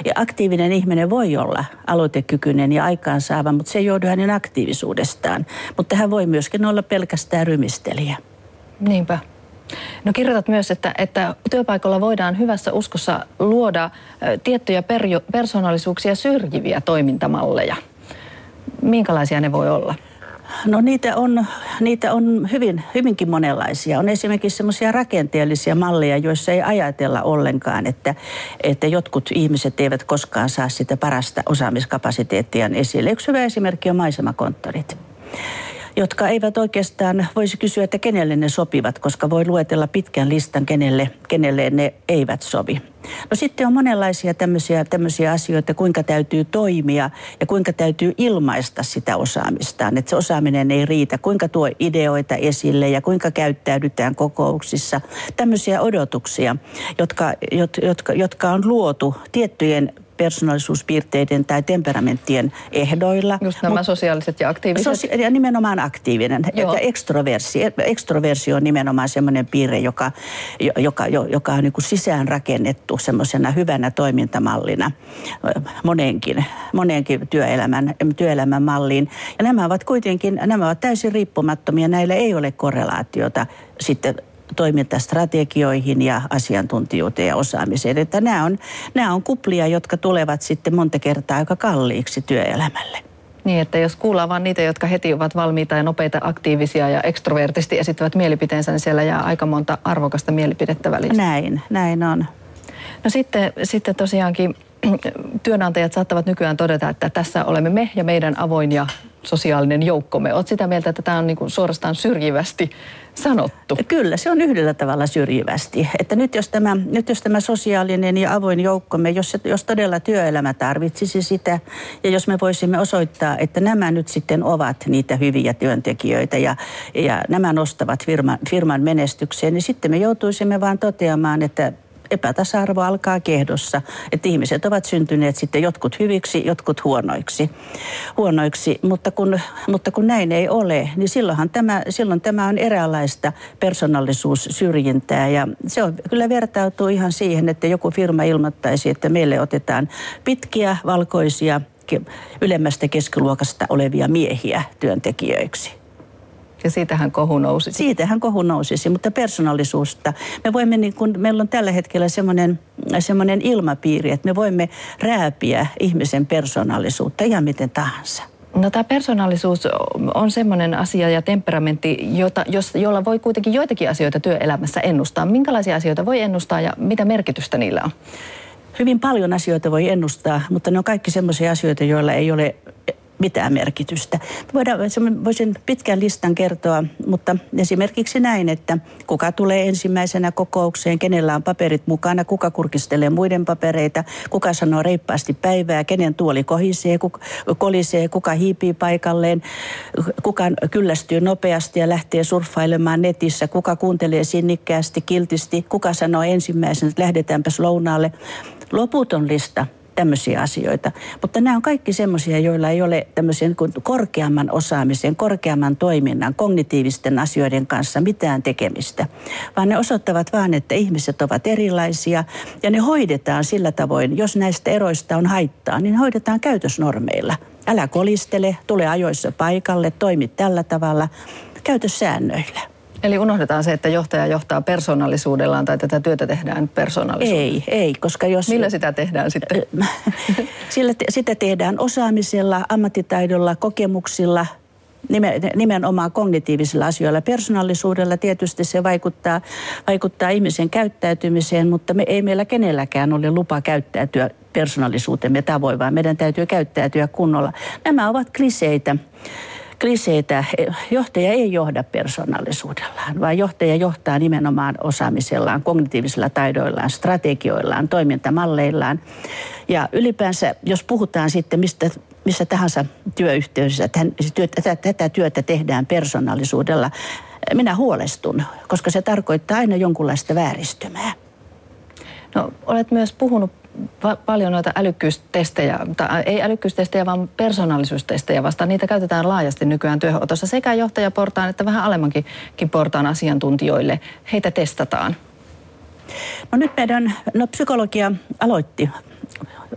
Speaker 6: Ja aktiivinen ihminen voi olla aloitekykyinen ja aikaansaava, mutta se ei joudu hänen aktiivisuudestaan. Mutta hän voi myöskin olla pelkästään rymistelijä.
Speaker 5: Niinpä. No kirjoitat myös, että, että työpaikalla voidaan hyvässä uskossa luoda tiettyjä perjo, persoonallisuuksia syrjiviä toimintamalleja. Minkälaisia ne voi olla?
Speaker 6: No niitä on, niitä on hyvin, hyvinkin monenlaisia. On esimerkiksi semmoisia rakenteellisia malleja, joissa ei ajatella ollenkaan, että, että jotkut ihmiset eivät koskaan saa sitä parasta osaamiskapasiteettia esille. Yksi hyvä esimerkki on maisemakonttorit jotka eivät oikeastaan voisi kysyä, että kenelle ne sopivat, koska voi luetella pitkän listan, kenelle, kenelle ne eivät sovi. No sitten on monenlaisia tämmöisiä, tämmöisiä asioita, kuinka täytyy toimia ja kuinka täytyy ilmaista sitä osaamistaan. Että se osaaminen ei riitä, kuinka tuo ideoita esille ja kuinka käyttäydytään kokouksissa. Tämmöisiä odotuksia, jotka, jotka, jotka on luotu tiettyjen persoonallisuuspiirteiden tai temperamenttien ehdoilla.
Speaker 5: Just nämä Mut, sosiaaliset ja aktiiviset. Sosia-
Speaker 6: ja nimenomaan aktiivinen. Joo. Ekstroversi, ekstroversio on nimenomaan semmoinen piirre, joka, joka, joka on niin sisään rakennettu semmoisena hyvänä toimintamallina moneenkin, moneenkin työelämän, työelämän malliin. Ja nämä ovat kuitenkin, nämä ovat täysin riippumattomia. Näillä ei ole korrelaatiota sitten toimintastrategioihin ja asiantuntijuuteen ja osaamiseen. Että nämä on, nämä on kuplia, jotka tulevat sitten monta kertaa aika kalliiksi työelämälle.
Speaker 5: Niin, että jos kuullaan vain niitä, jotka heti ovat valmiita ja nopeita, aktiivisia ja ekstrovertisti esittävät mielipiteensä, niin siellä jää aika monta arvokasta mielipidettä väliin.
Speaker 6: Näin, näin on.
Speaker 5: No sitten, sitten tosiaankin työnantajat saattavat nykyään todeta, että tässä olemme me ja meidän avoin ja sosiaalinen joukkomme. Olet sitä mieltä, että tämä on niin kuin suorastaan syrjivästi sanottu?
Speaker 6: Kyllä, se on yhdellä tavalla syrjivästi. Että nyt jos tämä, nyt jos tämä sosiaalinen ja avoin joukkomme, jos, jos todella työelämä tarvitsisi sitä, ja jos me voisimme osoittaa, että nämä nyt sitten ovat niitä hyviä työntekijöitä, ja, ja nämä nostavat firman, firman menestykseen, niin sitten me joutuisimme vain toteamaan, että epätasa-arvo alkaa kehdossa, että ihmiset ovat syntyneet sitten jotkut hyviksi, jotkut huonoiksi. huonoiksi. Mutta, kun, mutta kun näin ei ole, niin silloinhan tämä, silloin tämä on eräänlaista persoonallisuussyrjintää ja se on, kyllä vertautuu ihan siihen, että joku firma ilmoittaisi, että meille otetaan pitkiä, valkoisia, ylemmästä keskiluokasta olevia miehiä työntekijöiksi.
Speaker 5: Ja siitähän kohu nousisi.
Speaker 6: Siitähän kohu nousisi, mutta persoonallisuusta. Me voimme, niin kun, meillä on tällä hetkellä semmoinen, semmoinen ilmapiiri, että me voimme rääpiä ihmisen persoonallisuutta ihan miten tahansa.
Speaker 5: No tämä persoonallisuus on semmoinen asia ja temperamentti, jota, jos, jolla voi kuitenkin joitakin asioita työelämässä ennustaa. Minkälaisia asioita voi ennustaa ja mitä merkitystä niillä on?
Speaker 6: Hyvin paljon asioita voi ennustaa, mutta ne on kaikki semmoisia asioita, joilla ei ole mitään merkitystä. Voidaan, voisin pitkän listan kertoa, mutta esimerkiksi näin, että kuka tulee ensimmäisenä kokoukseen, kenellä on paperit mukana, kuka kurkistelee muiden papereita, kuka sanoo reippaasti päivää, kenen tuoli kohisee, kuka, kolisee, kuka hiipii paikalleen, kuka kyllästyy nopeasti ja lähtee surffailemaan netissä, kuka kuuntelee sinnikkäästi, kiltisti, kuka sanoo ensimmäisenä, että lähdetäänpäs lounaalle. Loputon lista tämmöisiä asioita. Mutta nämä on kaikki semmoisia, joilla ei ole tämmöisen niin korkeamman osaamisen, korkeamman toiminnan, kognitiivisten asioiden kanssa mitään tekemistä. Vaan ne osoittavat vain, että ihmiset ovat erilaisia ja ne hoidetaan sillä tavoin, jos näistä eroista on haittaa, niin hoidetaan käytösnormeilla. Älä kolistele, tule ajoissa paikalle, toimi tällä tavalla, käytössäännöillä.
Speaker 5: Eli unohdetaan se, että johtaja johtaa persoonallisuudellaan tai tätä työtä tehdään persoonallisuudella.
Speaker 6: Ei, ei, koska jos...
Speaker 5: Millä sitä tehdään sitten?
Speaker 6: Sillä te, sitä tehdään osaamisella, ammattitaidolla, kokemuksilla, nimenomaan kognitiivisilla asioilla. Persoonallisuudella tietysti se vaikuttaa, vaikuttaa ihmisen käyttäytymiseen, mutta me ei meillä kenelläkään ole lupa käyttäytyä persoonallisuutemme tavoin, vaan meidän täytyy käyttäytyä kunnolla. Nämä ovat kliseitä kliseitä. Johtaja ei johda persoonallisuudellaan, vaan johtaja johtaa nimenomaan osaamisellaan, kognitiivisilla taidoillaan, strategioillaan, toimintamalleillaan. Ja ylipäänsä, jos puhutaan sitten mistä, missä tahansa työyhteisössä, että tätä työtä tehdään persoonallisuudella, minä huolestun, koska se tarkoittaa aina jonkunlaista vääristymää.
Speaker 5: No, olet myös puhunut va- paljon noita älykkyystestejä, tai ei älykkyystestejä, vaan persoonallisuustestejä vastaan. Niitä käytetään laajasti nykyään työhönotossa sekä johtajaportaan että vähän alemmankin portaan asiantuntijoille. Heitä testataan.
Speaker 6: No nyt meidän, no psykologia aloitti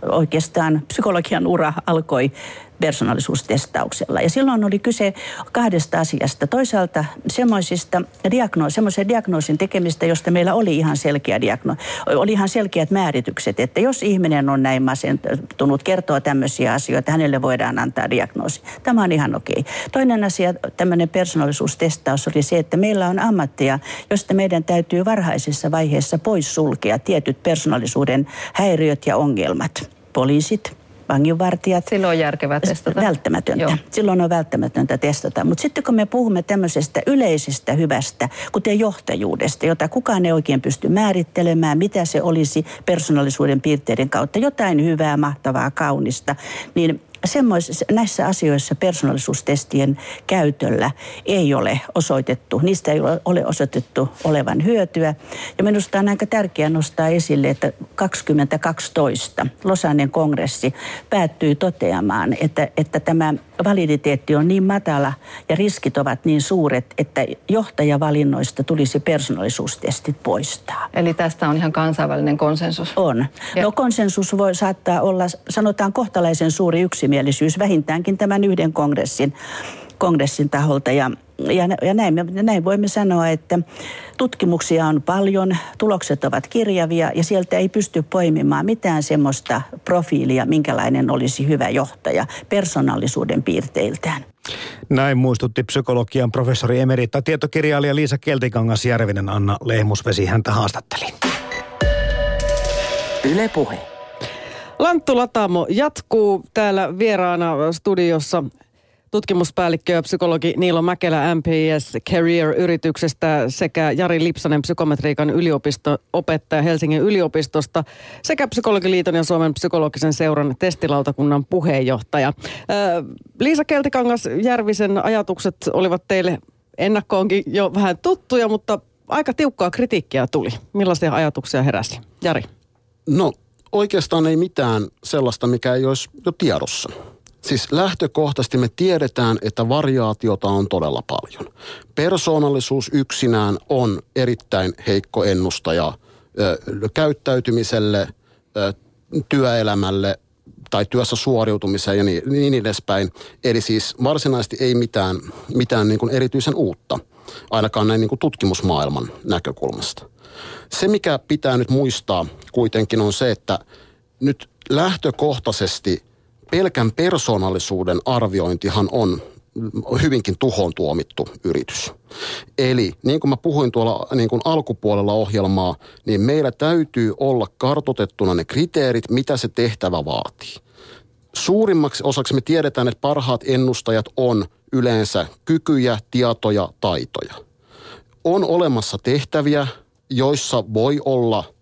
Speaker 6: oikeastaan, psykologian ura alkoi persoonallisuustestauksella. Ja silloin oli kyse kahdesta asiasta. Toisaalta semmoisista diagno- semmoisen diagnoosin tekemistä, josta meillä oli ihan selkeä diagno- oli ihan selkeät määritykset, että jos ihminen on näin masentunut, kertoo tämmöisiä asioita, hänelle voidaan antaa diagnoosi. Tämä on ihan okei. Toinen asia, tämmöinen persoonallisuustestaus oli se, että meillä on ammattia, josta meidän täytyy varhaisessa vaiheessa poissulkea tietyt persoonallisuuden häiriöt ja ongelmat. Poliisit, vanginvartijat.
Speaker 5: Silloin on järkevää testata.
Speaker 6: Välttämätöntä. Joo. Silloin on välttämätöntä testata. Mutta sitten kun me puhumme tämmöisestä yleisestä hyvästä, kuten johtajuudesta, jota kukaan ei oikein pysty määrittelemään, mitä se olisi persoonallisuuden piirteiden kautta, jotain hyvää, mahtavaa, kaunista, niin semmois, näissä asioissa persoonallisuustestien käytöllä ei ole osoitettu, niistä ei ole osoitettu olevan hyötyä. Ja minusta on aika tärkeää nostaa esille, että 2012 Losannen kongressi päättyi toteamaan, että, että tämä validiteetti on niin matala ja riskit ovat niin suuret, että johtajavalinnoista tulisi persoonallisuustestit poistaa.
Speaker 5: Eli tästä on ihan kansainvälinen konsensus?
Speaker 6: On. Ja. No konsensus voi saattaa olla, sanotaan kohtalaisen suuri yksimielisyys vähintäänkin tämän yhden kongressin, kongressin taholta. Ja ja, ja näin, näin voimme sanoa, että tutkimuksia on paljon, tulokset ovat kirjavia ja sieltä ei pysty poimimaan mitään semmoista profiilia, minkälainen olisi hyvä johtaja persoonallisuuden piirteiltään.
Speaker 4: Näin muistutti psykologian professori emerita tietokirjailija Liisa Keltikangas Järvinen Anna Lehmusvesi häntä haastatteli.
Speaker 1: Yle Puhe. Lanttu Latamo jatkuu täällä vieraana studiossa tutkimuspäällikkö ja psykologi Niilo Mäkelä MPS Career-yrityksestä sekä Jari Lipsanen psykometriikan yliopisto-opettaja Helsingin yliopistosta sekä Psykologiliiton ja Suomen psykologisen seuran testilautakunnan puheenjohtaja. Liisa Keltikangas Järvisen ajatukset olivat teille ennakkoonkin jo vähän tuttuja, mutta aika tiukkaa kritiikkiä tuli. Millaisia ajatuksia heräsi? Jari.
Speaker 2: No oikeastaan ei mitään sellaista, mikä ei olisi jo tiedossa. Siis lähtökohtaisesti me tiedetään, että variaatiota on todella paljon. Persoonallisuus yksinään on erittäin heikko ennustaja käyttäytymiselle, työelämälle tai työssä suoriutumiseen ja niin, niin edespäin. Eli siis varsinaisesti ei mitään, mitään niin kuin erityisen uutta, ainakaan näin niin kuin tutkimusmaailman näkökulmasta. Se, mikä pitää nyt muistaa kuitenkin on se, että nyt lähtökohtaisesti pelkän persoonallisuuden arviointihan on hyvinkin tuhoon tuomittu yritys. Eli niin kuin mä puhuin tuolla niin kuin alkupuolella ohjelmaa, niin meillä täytyy olla kartotettuna ne kriteerit, mitä se tehtävä vaatii. Suurimmaksi osaksi me tiedetään, että parhaat ennustajat on yleensä kykyjä, tietoja, taitoja. On olemassa tehtäviä, joissa voi olla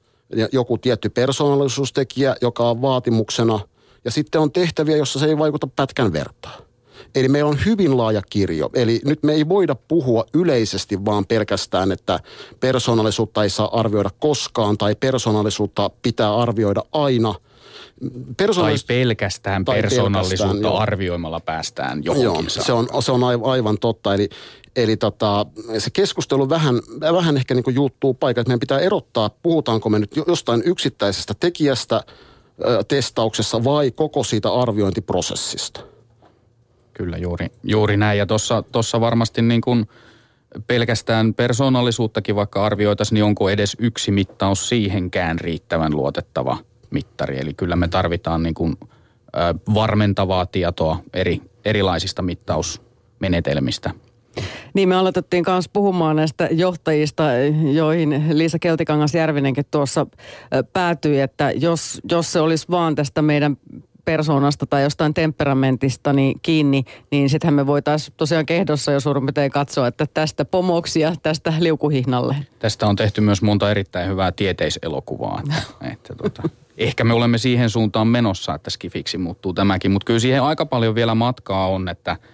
Speaker 2: joku tietty persoonallisuustekijä, joka on vaatimuksena – ja sitten on tehtäviä, jossa se ei vaikuta pätkän vertaa. Eli meillä on hyvin laaja kirjo. Eli nyt me ei voida puhua yleisesti vaan pelkästään, että persoonallisuutta ei saa arvioida koskaan tai persoonallisuutta pitää arvioida aina.
Speaker 3: Persoonallis- tai pelkästään tai persoonallisuutta pelkästään, arvioimalla päästään johonkin joo,
Speaker 2: se on, se on aivan totta. Eli, eli tota, se keskustelu vähän, vähän ehkä niin kuin juuttuu paikalle, että meidän pitää erottaa, puhutaanko me nyt jostain yksittäisestä tekijästä – testauksessa vai koko siitä arviointiprosessista?
Speaker 3: Kyllä juuri, juuri näin. Ja tuossa varmasti niin kuin pelkästään persoonallisuuttakin vaikka arvioitaisiin, niin onko edes yksi mittaus siihenkään riittävän luotettava mittari. Eli kyllä me tarvitaan niin kuin, varmentavaa tietoa eri, erilaisista mittausmenetelmistä
Speaker 1: niin me aloitettiin kanssa puhumaan näistä johtajista, joihin Liisa Keltikangas-Järvinenkin tuossa päätyi, että jos, jos se olisi vaan tästä meidän persoonasta tai jostain temperamentista niin kiinni, niin sittenhän me voitaisiin tosiaan kehdossa jo suurin piirtein katsoa, että tästä pomoksia, tästä liukuhihnalle.
Speaker 3: Tästä on tehty myös monta erittäin hyvää tieteiselokuvaa. Että, että tuota, ehkä me olemme siihen suuntaan menossa, että skifiksi muuttuu tämäkin, mutta kyllä siihen aika paljon vielä matkaa on, että –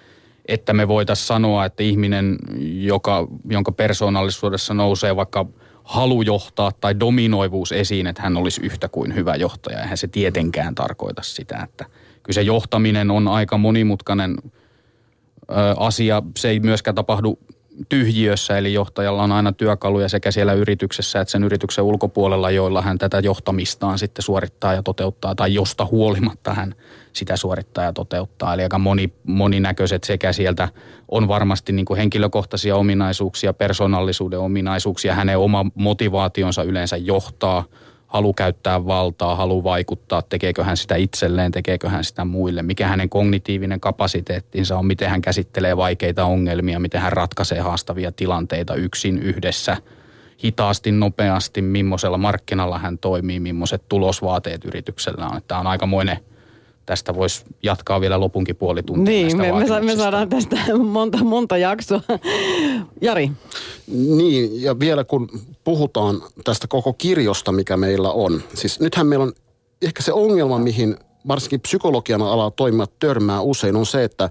Speaker 3: että me voitaisiin sanoa, että ihminen, joka, jonka persoonallisuudessa nousee vaikka halu johtaa tai dominoivuus esiin, että hän olisi yhtä kuin hyvä johtaja. Eihän se tietenkään tarkoita sitä, että kyllä se johtaminen on aika monimutkainen asia. Se ei myöskään tapahdu tyhjiössä, eli johtajalla on aina työkaluja sekä siellä yrityksessä että sen yrityksen ulkopuolella, joilla hän tätä johtamistaan sitten suorittaa ja toteuttaa, tai josta huolimatta hän sitä suorittaa ja toteuttaa. Eli aika moni, moninäköiset sekä sieltä on varmasti niin kuin henkilökohtaisia ominaisuuksia, persoonallisuuden ominaisuuksia, hänen oma motivaationsa yleensä johtaa – halu käyttää valtaa, halu vaikuttaa, tekeekö hän sitä itselleen, tekeekö hän sitä muille, mikä hänen kognitiivinen kapasiteettinsa on, miten hän käsittelee vaikeita ongelmia, miten hän ratkaisee haastavia tilanteita yksin yhdessä, hitaasti, nopeasti, millaisella markkinalla hän toimii, millaiset tulosvaateet yrityksellä on. Tämä on aikamoinen tästä voisi jatkaa vielä lopunkin puoli tuntia
Speaker 1: Niin, me, me, me saadaan tästä monta, monta jaksoa. Jari.
Speaker 2: Niin, ja vielä kun puhutaan tästä koko kirjosta, mikä meillä on. Siis nythän meillä on ehkä se ongelma, mihin varsinkin psykologian alalla toimijat törmää usein, on se, että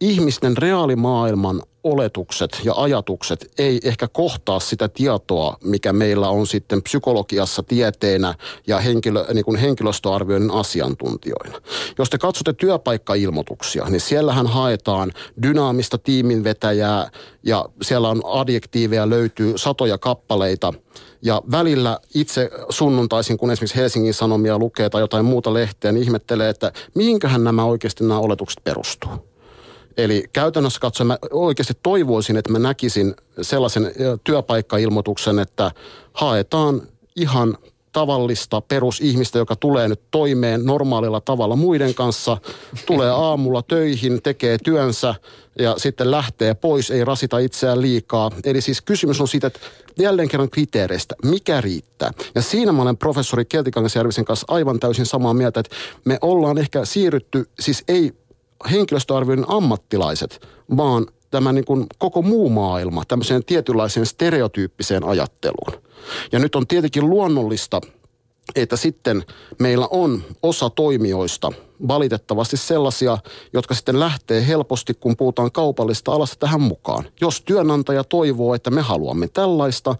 Speaker 2: ihmisten reaalimaailman oletukset ja ajatukset ei ehkä kohtaa sitä tietoa, mikä meillä on sitten psykologiassa tieteenä ja henkilö, niin kuin henkilöstöarvioinnin asiantuntijoina. Jos te katsotte työpaikkailmoituksia, niin siellähän haetaan dynaamista tiiminvetäjää ja siellä on adjektiiveja löytyy satoja kappaleita. Ja välillä itse sunnuntaisin, kun esimerkiksi Helsingin Sanomia lukee tai jotain muuta lehteä, niin ihmettelee, että mihinköhän nämä oikeasti nämä oletukset perustuu. Eli käytännössä katsoen mä oikeasti toivoisin, että mä näkisin sellaisen työpaikkailmoituksen, että haetaan ihan tavallista perusihmistä, joka tulee nyt toimeen normaalilla tavalla muiden kanssa, tulee aamulla töihin, tekee työnsä ja sitten lähtee pois, ei rasita itseään liikaa. Eli siis kysymys on siitä, että jälleen kerran kriteereistä, mikä riittää. Ja siinä mä olen professori Keltikangasjärvisen kanssa aivan täysin samaa mieltä, että me ollaan ehkä siirrytty, siis ei henkilöstöarvioinnin ammattilaiset, vaan tämä niin kuin koko muu maailma tämmöiseen tietynlaiseen stereotyyppiseen ajatteluun. Ja nyt on tietenkin luonnollista, että sitten meillä on osa toimijoista valitettavasti sellaisia, jotka sitten lähtee helposti, kun puhutaan kaupallista alasta tähän mukaan. Jos työnantaja toivoo, että me haluamme tällaista,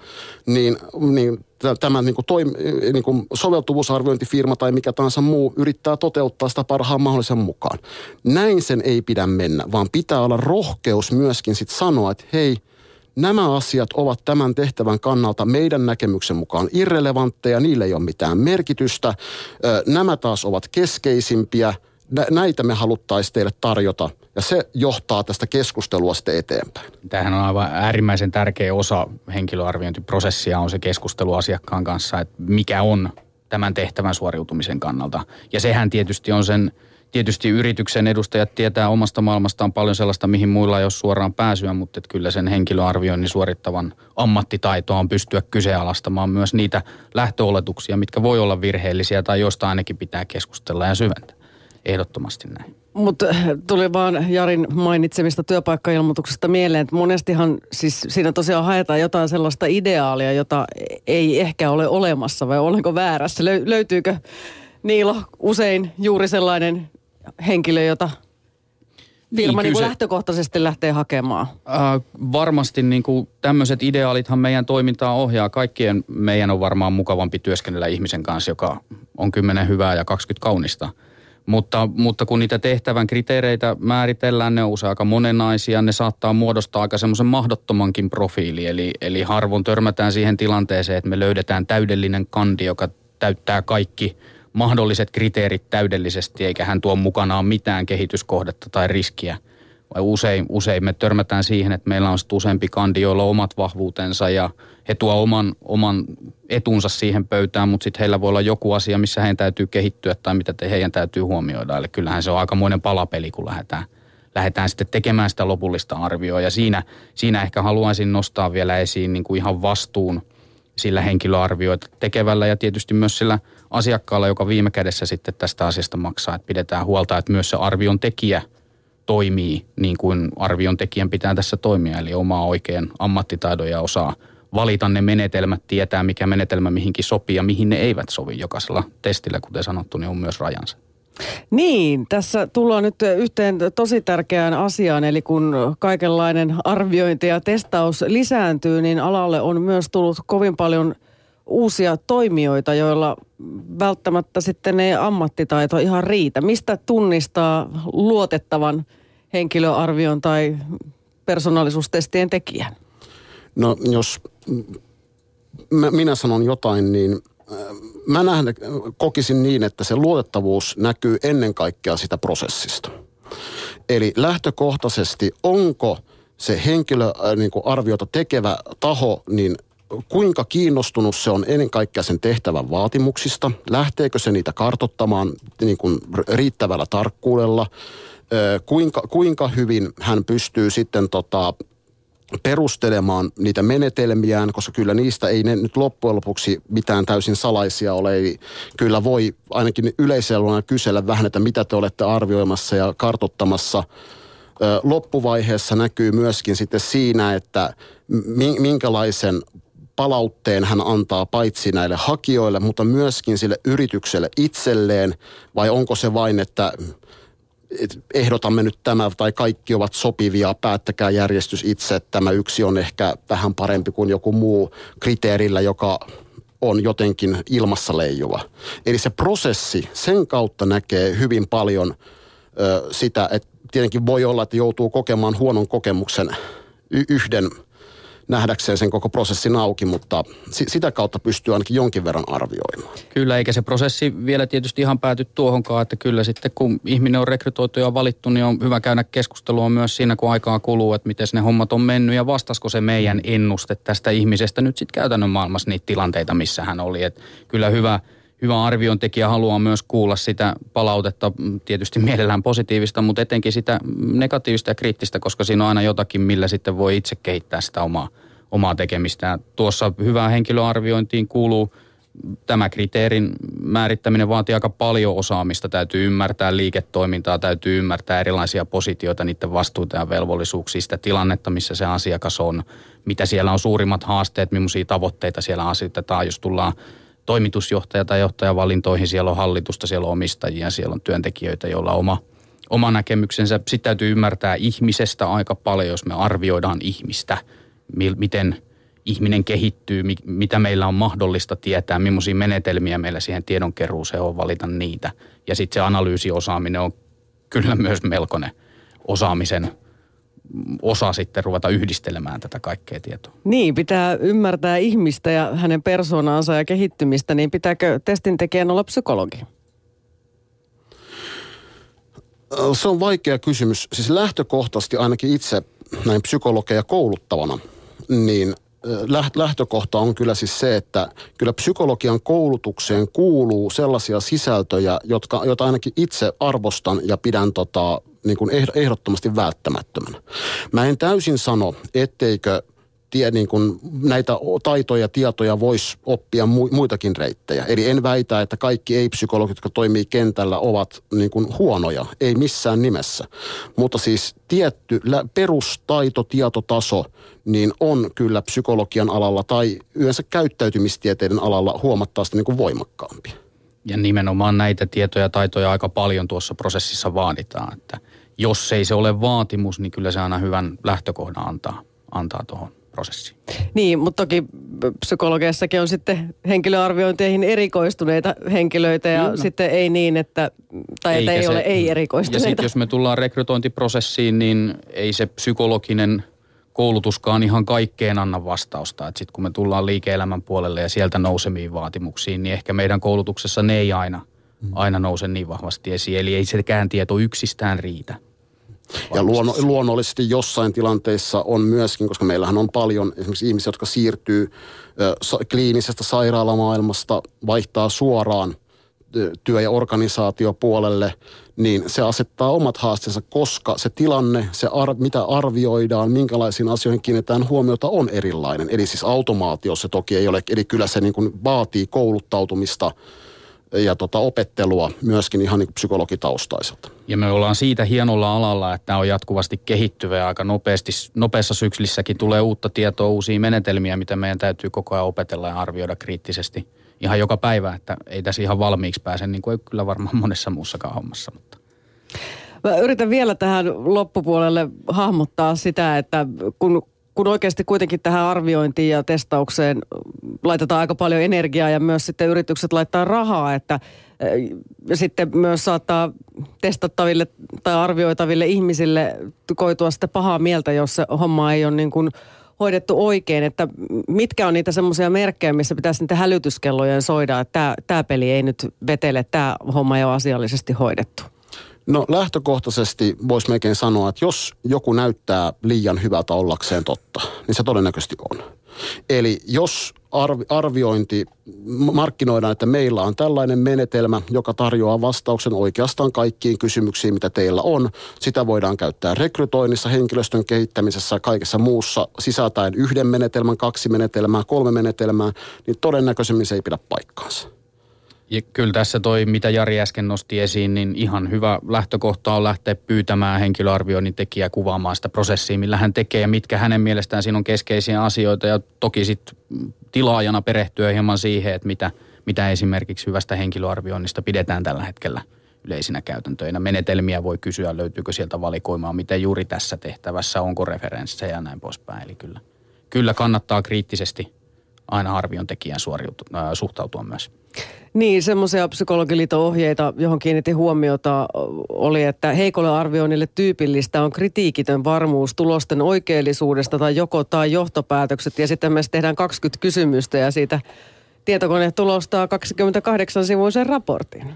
Speaker 2: niin, niin tämä niin kuin toim, niin kuin soveltuvuusarviointifirma tai mikä tahansa muu yrittää toteuttaa sitä parhaan mahdollisen mukaan. Näin sen ei pidä mennä, vaan pitää olla rohkeus myöskin sitten sanoa, että hei, nämä asiat ovat tämän tehtävän kannalta meidän näkemyksen mukaan irrelevantteja, niille ei ole mitään merkitystä. Nämä taas ovat keskeisimpiä, näitä me haluttaisiin teille tarjota ja se johtaa tästä keskustelua sitten eteenpäin.
Speaker 3: Tämähän on aivan äärimmäisen tärkeä osa henkilöarviointiprosessia on se keskustelu asiakkaan kanssa, että mikä on tämän tehtävän suoriutumisen kannalta. Ja sehän tietysti on sen, tietysti yrityksen edustajat tietää omasta maailmastaan paljon sellaista, mihin muilla ei ole suoraan pääsyä, mutta että kyllä sen henkilöarvioinnin suorittavan ammattitaitoa on pystyä kyseenalaistamaan myös niitä lähtöoletuksia, mitkä voi olla virheellisiä tai joista ainakin pitää keskustella ja syventää. Ehdottomasti näin.
Speaker 1: Mutta äh, tuli vaan Jarin mainitsemista työpaikkailmoituksesta mieleen, että monestihan siis siinä tosiaan haetaan jotain sellaista ideaalia, jota ei ehkä ole olemassa vai olenko väärässä? löytyykö Niilo usein juuri sellainen henkilö, jota firma niin, niin lähtökohtaisesti lähtee hakemaan?
Speaker 3: Äh, varmasti niin kuin tämmöiset ideaalithan meidän toimintaa ohjaa. Kaikkien meidän on varmaan mukavampi työskennellä ihmisen kanssa, joka on kymmenen hyvää ja 20 kaunista – mutta, mutta kun niitä tehtävän kriteereitä määritellään, ne on usein aika monenaisia, ne saattaa muodostaa aika semmoisen mahdottomankin profiili. Eli, eli harvoin törmätään siihen tilanteeseen, että me löydetään täydellinen kandi, joka täyttää kaikki mahdolliset kriteerit täydellisesti, eikä hän tuo mukanaan mitään kehityskohdetta tai riskiä – vai usein, usein me törmätään siihen, että meillä on useampi kandi, joilla on omat vahvuutensa ja he tuo oman, oman etunsa siihen pöytään, mutta sitten heillä voi olla joku asia, missä heidän täytyy kehittyä tai mitä te, heidän täytyy huomioida. Eli kyllähän se on aikamoinen palapeli, kun lähdetään, lähdetään sitten tekemään sitä lopullista arvioa. Ja siinä, siinä ehkä haluaisin nostaa vielä esiin niin kuin ihan vastuun sillä henkilöarvioita tekevällä ja tietysti myös sillä asiakkaalla, joka viime kädessä sitten tästä asiasta maksaa, että pidetään huolta, että myös se arvion tekijä – toimii niin kuin arvion tekijän pitää tässä toimia, eli omaa oikein ammattitaidon ja osaa valita ne menetelmät, tietää mikä menetelmä mihinkin sopii ja mihin ne eivät sovi. Jokaisella testillä, kuten sanottu, niin on myös rajansa.
Speaker 1: Niin, tässä tullaan nyt yhteen tosi tärkeään asiaan, eli kun kaikenlainen arviointi ja testaus lisääntyy, niin alalle on myös tullut kovin paljon uusia toimijoita, joilla välttämättä sitten ei ammattitaito ihan riitä. Mistä tunnistaa luotettavan henkilöarvion tai persoonallisuustestien tekijän?
Speaker 2: No jos minä sanon jotain, niin mä nähdä, kokisin niin, että se luotettavuus näkyy ennen kaikkea sitä prosessista. Eli lähtökohtaisesti onko se henkilöarviota niin arviota tekevä taho, niin kuinka kiinnostunut se on ennen kaikkea sen tehtävän vaatimuksista, lähteekö se niitä kartottamaan niin kuin riittävällä tarkkuudella, kuinka, kuinka hyvin hän pystyy sitten tota, perustelemaan niitä menetelmiään, koska kyllä niistä ei ne nyt loppujen lopuksi mitään täysin salaisia ole. Eli kyllä voi ainakin yleiselvänä kysellä vähän, että mitä te olette arvioimassa ja kartottamassa. Loppuvaiheessa näkyy myöskin sitten siinä, että minkälaisen palautteen hän antaa paitsi näille hakijoille, mutta myöskin sille yritykselle itselleen, vai onko se vain, että ehdotamme nyt tämä tai kaikki ovat sopivia, päättäkää järjestys itse, että tämä yksi on ehkä vähän parempi kuin joku muu kriteerillä, joka on jotenkin ilmassa leijuva. Eli se prosessi, sen kautta näkee hyvin paljon ö, sitä, että tietenkin voi olla, että joutuu kokemaan huonon kokemuksen yhden nähdäkseen sen koko prosessin auki, mutta sitä kautta pystyy ainakin jonkin verran arvioimaan.
Speaker 3: Kyllä, eikä se prosessi vielä tietysti ihan pääty tuohonkaan, että kyllä sitten kun ihminen on rekrytoitu ja valittu, niin on hyvä käydä keskustelua myös siinä, kun aikaa kuluu, että miten ne hommat on mennyt ja vastasko se meidän ennuste tästä ihmisestä nyt sitten käytännön maailmassa niitä tilanteita, missä hän oli. Että kyllä hyvä, hyvä arviontekijä haluaa myös kuulla sitä palautetta, mm, tietysti mielellään positiivista, mutta etenkin sitä negatiivista ja kriittistä, koska siinä on aina jotakin, millä sitten voi itse kehittää sitä omaa, omaa tekemistä. Tuossa hyvään henkilöarviointiin kuuluu tämä kriteerin määrittäminen vaatii aika paljon osaamista. Täytyy ymmärtää liiketoimintaa, täytyy ymmärtää erilaisia positioita, niiden vastuuta ja velvollisuuksia, sitä tilannetta, missä se asiakas on, mitä siellä on suurimmat haasteet, millaisia tavoitteita siellä asetetaan, jos tullaan toimitusjohtaja tai johtajavalintoihin, siellä on hallitusta, siellä on omistajia, siellä on työntekijöitä, joilla on oma, oma näkemyksensä. Sitten täytyy ymmärtää ihmisestä aika paljon, jos me arvioidaan ihmistä, miten ihminen kehittyy, mitä meillä on mahdollista tietää, millaisia menetelmiä meillä siihen tiedonkeruuseen on valita niitä. Ja sitten se analyysiosaaminen on kyllä myös melkoinen osaamisen osa sitten ruveta yhdistelemään tätä kaikkea tietoa.
Speaker 1: Niin, pitää ymmärtää ihmistä ja hänen persoonaansa ja kehittymistä, niin pitääkö testin tekijän olla psykologi?
Speaker 2: Se on vaikea kysymys. Siis lähtökohtaisesti ainakin itse näin psykologeja kouluttavana, niin lähtökohta on kyllä siis se, että kyllä psykologian koulutukseen kuuluu sellaisia sisältöjä, jotka, joita ainakin itse arvostan ja pidän tota, niin kuin ehdottomasti välttämättömänä. Mä en täysin sano, etteikö tie, niin kuin näitä taitoja ja tietoja voisi oppia muitakin reittejä. Eli en väitä, että kaikki ei-psykologit, jotka toimii kentällä, ovat niin kuin huonoja. Ei missään nimessä. Mutta siis tietty perustaito, tietotaso, niin on kyllä psykologian alalla tai yleensä käyttäytymistieteiden alalla huomattavasti niin kuin voimakkaampi.
Speaker 3: Ja nimenomaan näitä tietoja ja taitoja aika paljon tuossa prosessissa vaaditaan. Että jos ei se ole vaatimus, niin kyllä se aina hyvän lähtökohdan antaa, antaa tuohon prosessiin.
Speaker 1: Niin, mutta toki psykologiassakin on sitten henkilöarviointeihin erikoistuneita henkilöitä ja Kyllä. sitten ei niin, että, tai että ei se, ole ei-erikoistuneita.
Speaker 3: Ja sitten jos me tullaan rekrytointiprosessiin, niin ei se psykologinen koulutuskaan ihan kaikkeen anna vastausta. Sitten kun me tullaan liike-elämän puolelle ja sieltä nousemiin vaatimuksiin, niin ehkä meidän koulutuksessa ne ei aina, mm. aina nouse niin vahvasti esiin. Eli ei sekään tieto yksistään riitä.
Speaker 2: Ja luonno, luonnollisesti jossain tilanteissa on myöskin, koska meillähän on paljon esimerkiksi ihmisiä, jotka siirtyy ö, kliinisestä sairaalamaailmasta, vaihtaa suoraan työ- ja organisaatiopuolelle, niin se asettaa omat haasteensa, koska se tilanne, se ar- mitä arvioidaan, minkälaisiin asioihin kiinnitetään huomiota, on erilainen. Eli siis automaatio se toki ei ole, eli kyllä se niin kuin vaatii kouluttautumista ja tota opettelua myöskin ihan niin psykologitaustaiselta.
Speaker 3: Ja me ollaan siitä hienolla alalla, että tämä on jatkuvasti kehittyvä ja aika nopeasti, nopeassa syklissäkin tulee uutta tietoa, uusia menetelmiä, mitä meidän täytyy koko ajan opetella ja arvioida kriittisesti ihan joka päivä, että ei tässä ihan valmiiksi pääse, niin kuin ei kyllä varmaan monessa muussakaan hommassa. Mutta.
Speaker 1: Mä yritän vielä tähän loppupuolelle hahmottaa sitä, että kun kun oikeasti kuitenkin tähän arviointiin ja testaukseen laitetaan aika paljon energiaa ja myös sitten yritykset laittaa rahaa, että ja sitten myös saattaa testattaville tai arvioitaville ihmisille koitua sitten pahaa mieltä, jos se homma ei ole niin kuin hoidettu oikein, että mitkä on niitä semmoisia merkkejä, missä pitäisi niitä hälytyskellojen soida, että tämä, tämä peli ei nyt vetele, tämä homma ei ole asiallisesti hoidettu?
Speaker 2: No lähtökohtaisesti voisi melkein sanoa, että jos joku näyttää liian hyvältä ollakseen totta, niin se todennäköisesti on. Eli jos arvi, arviointi, markkinoidaan, että meillä on tällainen menetelmä, joka tarjoaa vastauksen oikeastaan kaikkiin kysymyksiin, mitä teillä on. Sitä voidaan käyttää rekrytoinnissa, henkilöstön kehittämisessä, kaikessa muussa sisältäen yhden menetelmän, kaksi menetelmää, kolme menetelmää, niin todennäköisemmin se ei pidä paikkaansa.
Speaker 3: Ja kyllä tässä toi, mitä Jari äsken nosti esiin, niin ihan hyvä lähtökohta on lähteä pyytämään henkilöarvioinnin tekijää kuvaamaan sitä prosessia, millä hän tekee ja mitkä hänen mielestään siinä on keskeisiä asioita. Ja toki sitten tilaajana perehtyä hieman siihen, että mitä, mitä esimerkiksi hyvästä henkilöarvioinnista pidetään tällä hetkellä yleisinä käytäntöinä. Menetelmiä voi kysyä, löytyykö sieltä valikoimaa, miten juuri tässä tehtävässä, onko referenssejä ja näin poispäin. Eli kyllä, kyllä kannattaa kriittisesti aina arvion tekijän suoriutu, äh, suhtautua myös.
Speaker 1: Niin, semmoisia psykologiliiton ohjeita, johon kiinnitin huomiota, oli, että heikolle arvioinnille tyypillistä on kritiikitön varmuus tulosten oikeellisuudesta tai joko tai johtopäätökset. Ja sitten me tehdään 20 kysymystä ja siitä tietokone tulostaa 28 sivuisen raportin.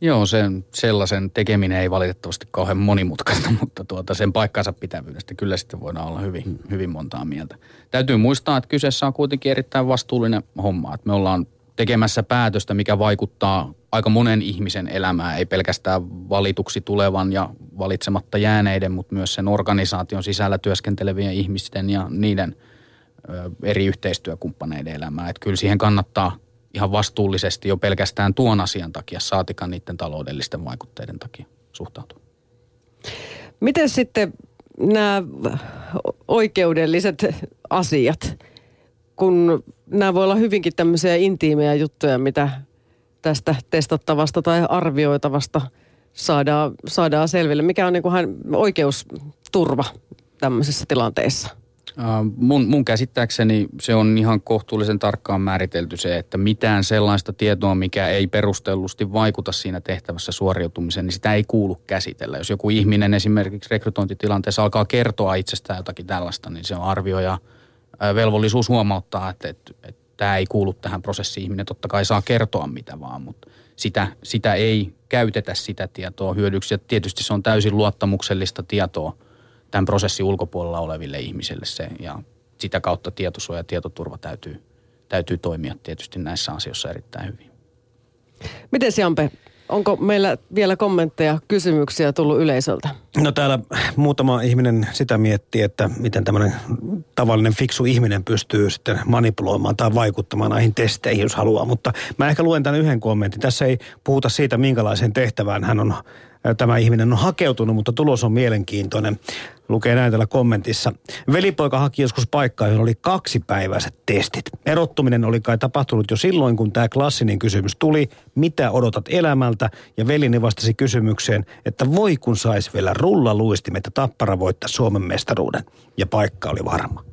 Speaker 3: Joo, sen, sellaisen tekeminen ei valitettavasti kauhean monimutkaista, mutta tuota, sen paikkansa pitävyydestä kyllä sitten voidaan olla hyvin, hyvin montaa mieltä. Täytyy muistaa, että kyseessä on kuitenkin erittäin vastuullinen homma. Että me ollaan tekemässä päätöstä, mikä vaikuttaa aika monen ihmisen elämään, ei pelkästään valituksi tulevan ja valitsematta jääneiden, mutta myös sen organisaation sisällä työskentelevien ihmisten ja niiden eri yhteistyökumppaneiden elämää. Että kyllä siihen kannattaa ihan vastuullisesti jo pelkästään tuon asian takia, saatikaan niiden taloudellisten vaikutteiden takia suhtautua.
Speaker 1: Miten sitten nämä oikeudelliset asiat, kun nämä voi olla hyvinkin tämmöisiä intiimejä juttuja, mitä tästä testattavasta tai arvioitavasta saadaan, saadaan selville. Mikä on niin kuin oikeusturva tämmöisessä tilanteessa?
Speaker 3: mun, mun käsittääkseni se on ihan kohtuullisen tarkkaan määritelty se, että mitään sellaista tietoa, mikä ei perustellusti vaikuta siinä tehtävässä suoriutumiseen, niin sitä ei kuulu käsitellä. Jos joku ihminen esimerkiksi rekrytointitilanteessa alkaa kertoa itsestään jotakin tällaista, niin se on arvioja velvollisuus huomauttaa, että, että, että tämä ei kuulu tähän prosessiin. Ihminen totta kai saa kertoa mitä vaan, mutta sitä, sitä ei käytetä sitä tietoa hyödyksi. Ja tietysti se on täysin luottamuksellista tietoa tämän prosessin ulkopuolella oleville ihmisille se, ja sitä kautta tietosuoja ja tietoturva täytyy, täytyy toimia tietysti näissä asioissa erittäin hyvin.
Speaker 1: Miten Jampe, onko meillä vielä kommentteja, kysymyksiä tullut yleisöltä?
Speaker 4: No täällä muutama ihminen sitä miettii, että miten tämmöinen tavallinen fiksu ihminen pystyy sitten manipuloimaan tai vaikuttamaan näihin testeihin, jos haluaa. Mutta mä ehkä luen tämän yhden kommentin. Tässä ei puhuta siitä, minkälaiseen tehtävään hän on tämä ihminen on hakeutunut, mutta tulos on mielenkiintoinen. Lukee näin täällä kommentissa. Velipoika haki joskus paikkaa, johon oli kaksipäiväiset testit. Erottuminen oli kai tapahtunut jo silloin, kun tämä klassinen kysymys tuli, mitä odotat elämältä, ja velini vastasi kysymykseen, että voi kun saisi vielä rullaluistimet, että tappara voittaa Suomen mestaruuden. Ja paikka oli varma.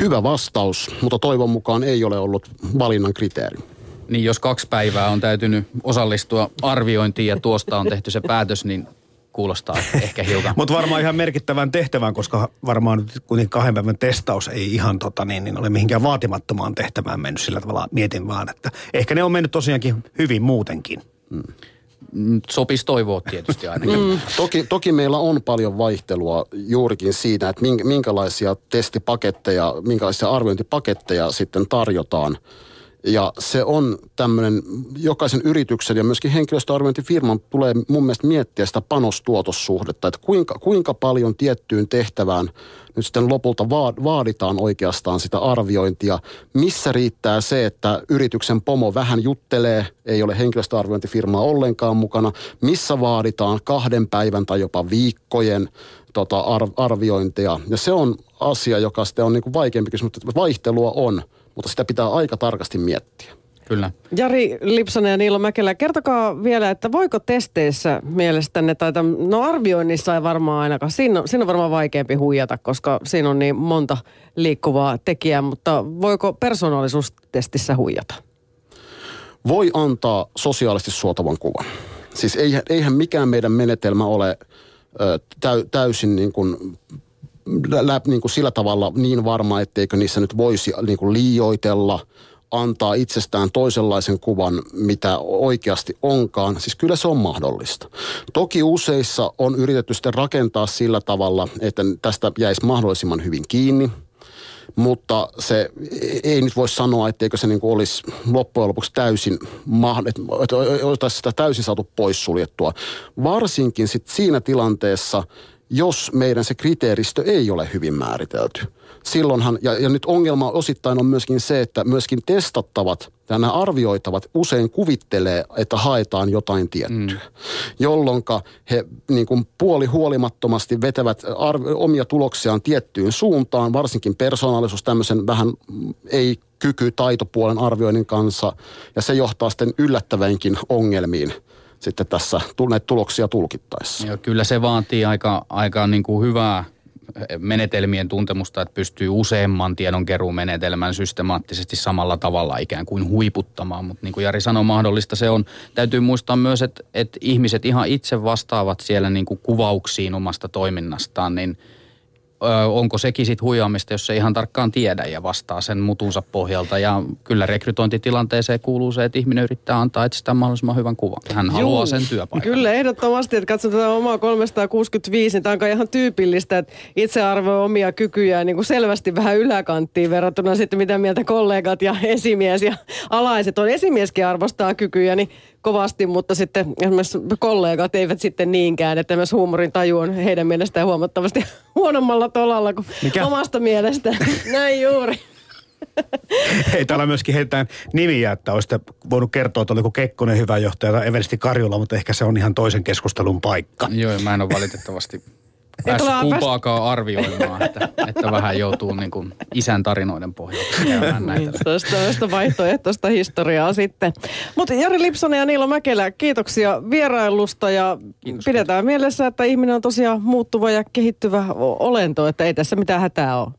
Speaker 2: Hyvä vastaus, mutta toivon mukaan ei ole ollut valinnan kriteeri.
Speaker 3: Niin jos kaksi päivää on täytynyt osallistua arviointiin ja tuosta on tehty se päätös, niin kuulostaa ehkä hiukan.
Speaker 4: Mutta varmaan ihan merkittävän tehtävän, koska varmaan nyt kuitenkin kahden päivän testaus ei ihan tota, niin, niin ole mihinkään vaatimattomaan tehtävään mennyt sillä tavalla. Mietin vaan, että ehkä ne on mennyt tosiaankin hyvin muutenkin. Mm.
Speaker 3: Sopisi toivoa tietysti ainakin. Mm.
Speaker 2: Toki, toki meillä on paljon vaihtelua juurikin siitä, että minkälaisia testipaketteja, minkälaisia arviointipaketteja sitten tarjotaan – ja se on tämmöinen, jokaisen yrityksen ja myöskin henkilöstöarviointifirman tulee mun mielestä miettiä sitä panostuotossuhdetta, että kuinka, kuinka paljon tiettyyn tehtävään nyt sitten lopulta vaaditaan oikeastaan sitä arviointia. Missä riittää se, että yrityksen pomo vähän juttelee, ei ole henkilöstöarviointifirmaa ollenkaan mukana. Missä vaaditaan kahden päivän tai jopa viikkojen tota, arviointia. Ja se on asia, joka sitten on niin kuin vaikeampi kysymys, mutta vaihtelua on – mutta sitä pitää aika tarkasti miettiä.
Speaker 3: Kyllä.
Speaker 1: Jari Lipsanen ja Niilo Mäkelä, kertokaa vielä, että voiko testeissä mielestänne, tai tämän, no arvioinnissa ei varmaan ainakaan, siinä on, siinä on varmaan vaikeampi huijata, koska siinä on niin monta liikkuvaa tekijää, mutta voiko persoonallisuustestissä huijata?
Speaker 2: Voi antaa sosiaalisesti suotavan kuvan. Siis eihän, eihän mikään meidän menetelmä ole täysin niin kuin lä, niin kuin sillä tavalla niin varma, etteikö niissä nyt voisi niin kuin liioitella, antaa itsestään toisenlaisen kuvan, mitä oikeasti onkaan. Siis kyllä se on mahdollista. Toki useissa on yritetty sitten rakentaa sillä tavalla, että tästä jäisi mahdollisimman hyvin kiinni – mutta se ei nyt voi sanoa, etteikö se niin kuin olisi loppujen lopuksi täysin, että sitä täysin saatu poissuljettua. Varsinkin sit siinä tilanteessa, jos meidän se kriteeristö ei ole hyvin määritelty. Silloinhan, ja, ja nyt ongelma osittain on myöskin se, että myöskin testattavat ja nämä arvioitavat usein kuvittelee, että haetaan jotain tiettyä. Mm. Jolloin he niin kuin puoli huolimattomasti vetävät arv- omia tuloksiaan tiettyyn suuntaan, varsinkin persoonallisuus tämmöisen vähän ei kyky taitopuolen arvioinnin kanssa, ja se johtaa sitten yllättävänkin ongelmiin sitten tässä näitä tuloksia tulkittaessa.
Speaker 3: Joo, kyllä se vaatii aika, aika niin kuin hyvää menetelmien tuntemusta, että pystyy useamman tiedonkeruumenetelmän systemaattisesti samalla tavalla ikään kuin huiputtamaan. Mutta niin kuin Jari sanoi, mahdollista se on. Täytyy muistaa myös, että, että ihmiset ihan itse vastaavat siellä niin kuin kuvauksiin omasta toiminnastaan, niin – onko sekin sitten huijaamista, jos se ihan tarkkaan tiedä ja vastaa sen mutunsa pohjalta. Ja kyllä rekrytointitilanteeseen kuuluu se, että ihminen yrittää antaa itsestään mahdollisimman hyvän kuvan. Hän Juu, haluaa sen työpaikan.
Speaker 1: Kyllä, ehdottomasti, että katsotaan tätä omaa 365, niin tämä on ihan tyypillistä, että itse arvoi omia kykyjä niin kuin selvästi vähän yläkanttiin verrattuna sitten mitä mieltä kollegat ja esimies ja alaiset on. Esimieskin arvostaa kykyjä, niin kovasti, mutta sitten esimerkiksi kollegat eivät sitten niinkään, että myös huumorin taju on heidän mielestään huomattavasti huonommalla tolalla kuin Mikä? omasta mielestä. Näin juuri.
Speaker 4: Hei, täällä myöskin heitetään nimiä, että olisitte voinut kertoa, että oliko Kekkonen hyvä johtaja tai Eversti Karjula, mutta ehkä se on ihan toisen keskustelun paikka.
Speaker 3: Joo, mä en ole valitettavasti pääs kumpaakaan arvioimaan, että, että vähän joutuu niin kuin isän tarinoiden pohjalta käymään näitä.
Speaker 1: Niin, se vaihtoehtoista historiaa sitten. Mutta Jari Lipsonen ja Niilo Mäkelä, kiitoksia vierailusta ja Kiitos, pidetään kiitos. mielessä, että ihminen on tosiaan muuttuva ja kehittyvä olento, että ei tässä mitään hätää ole.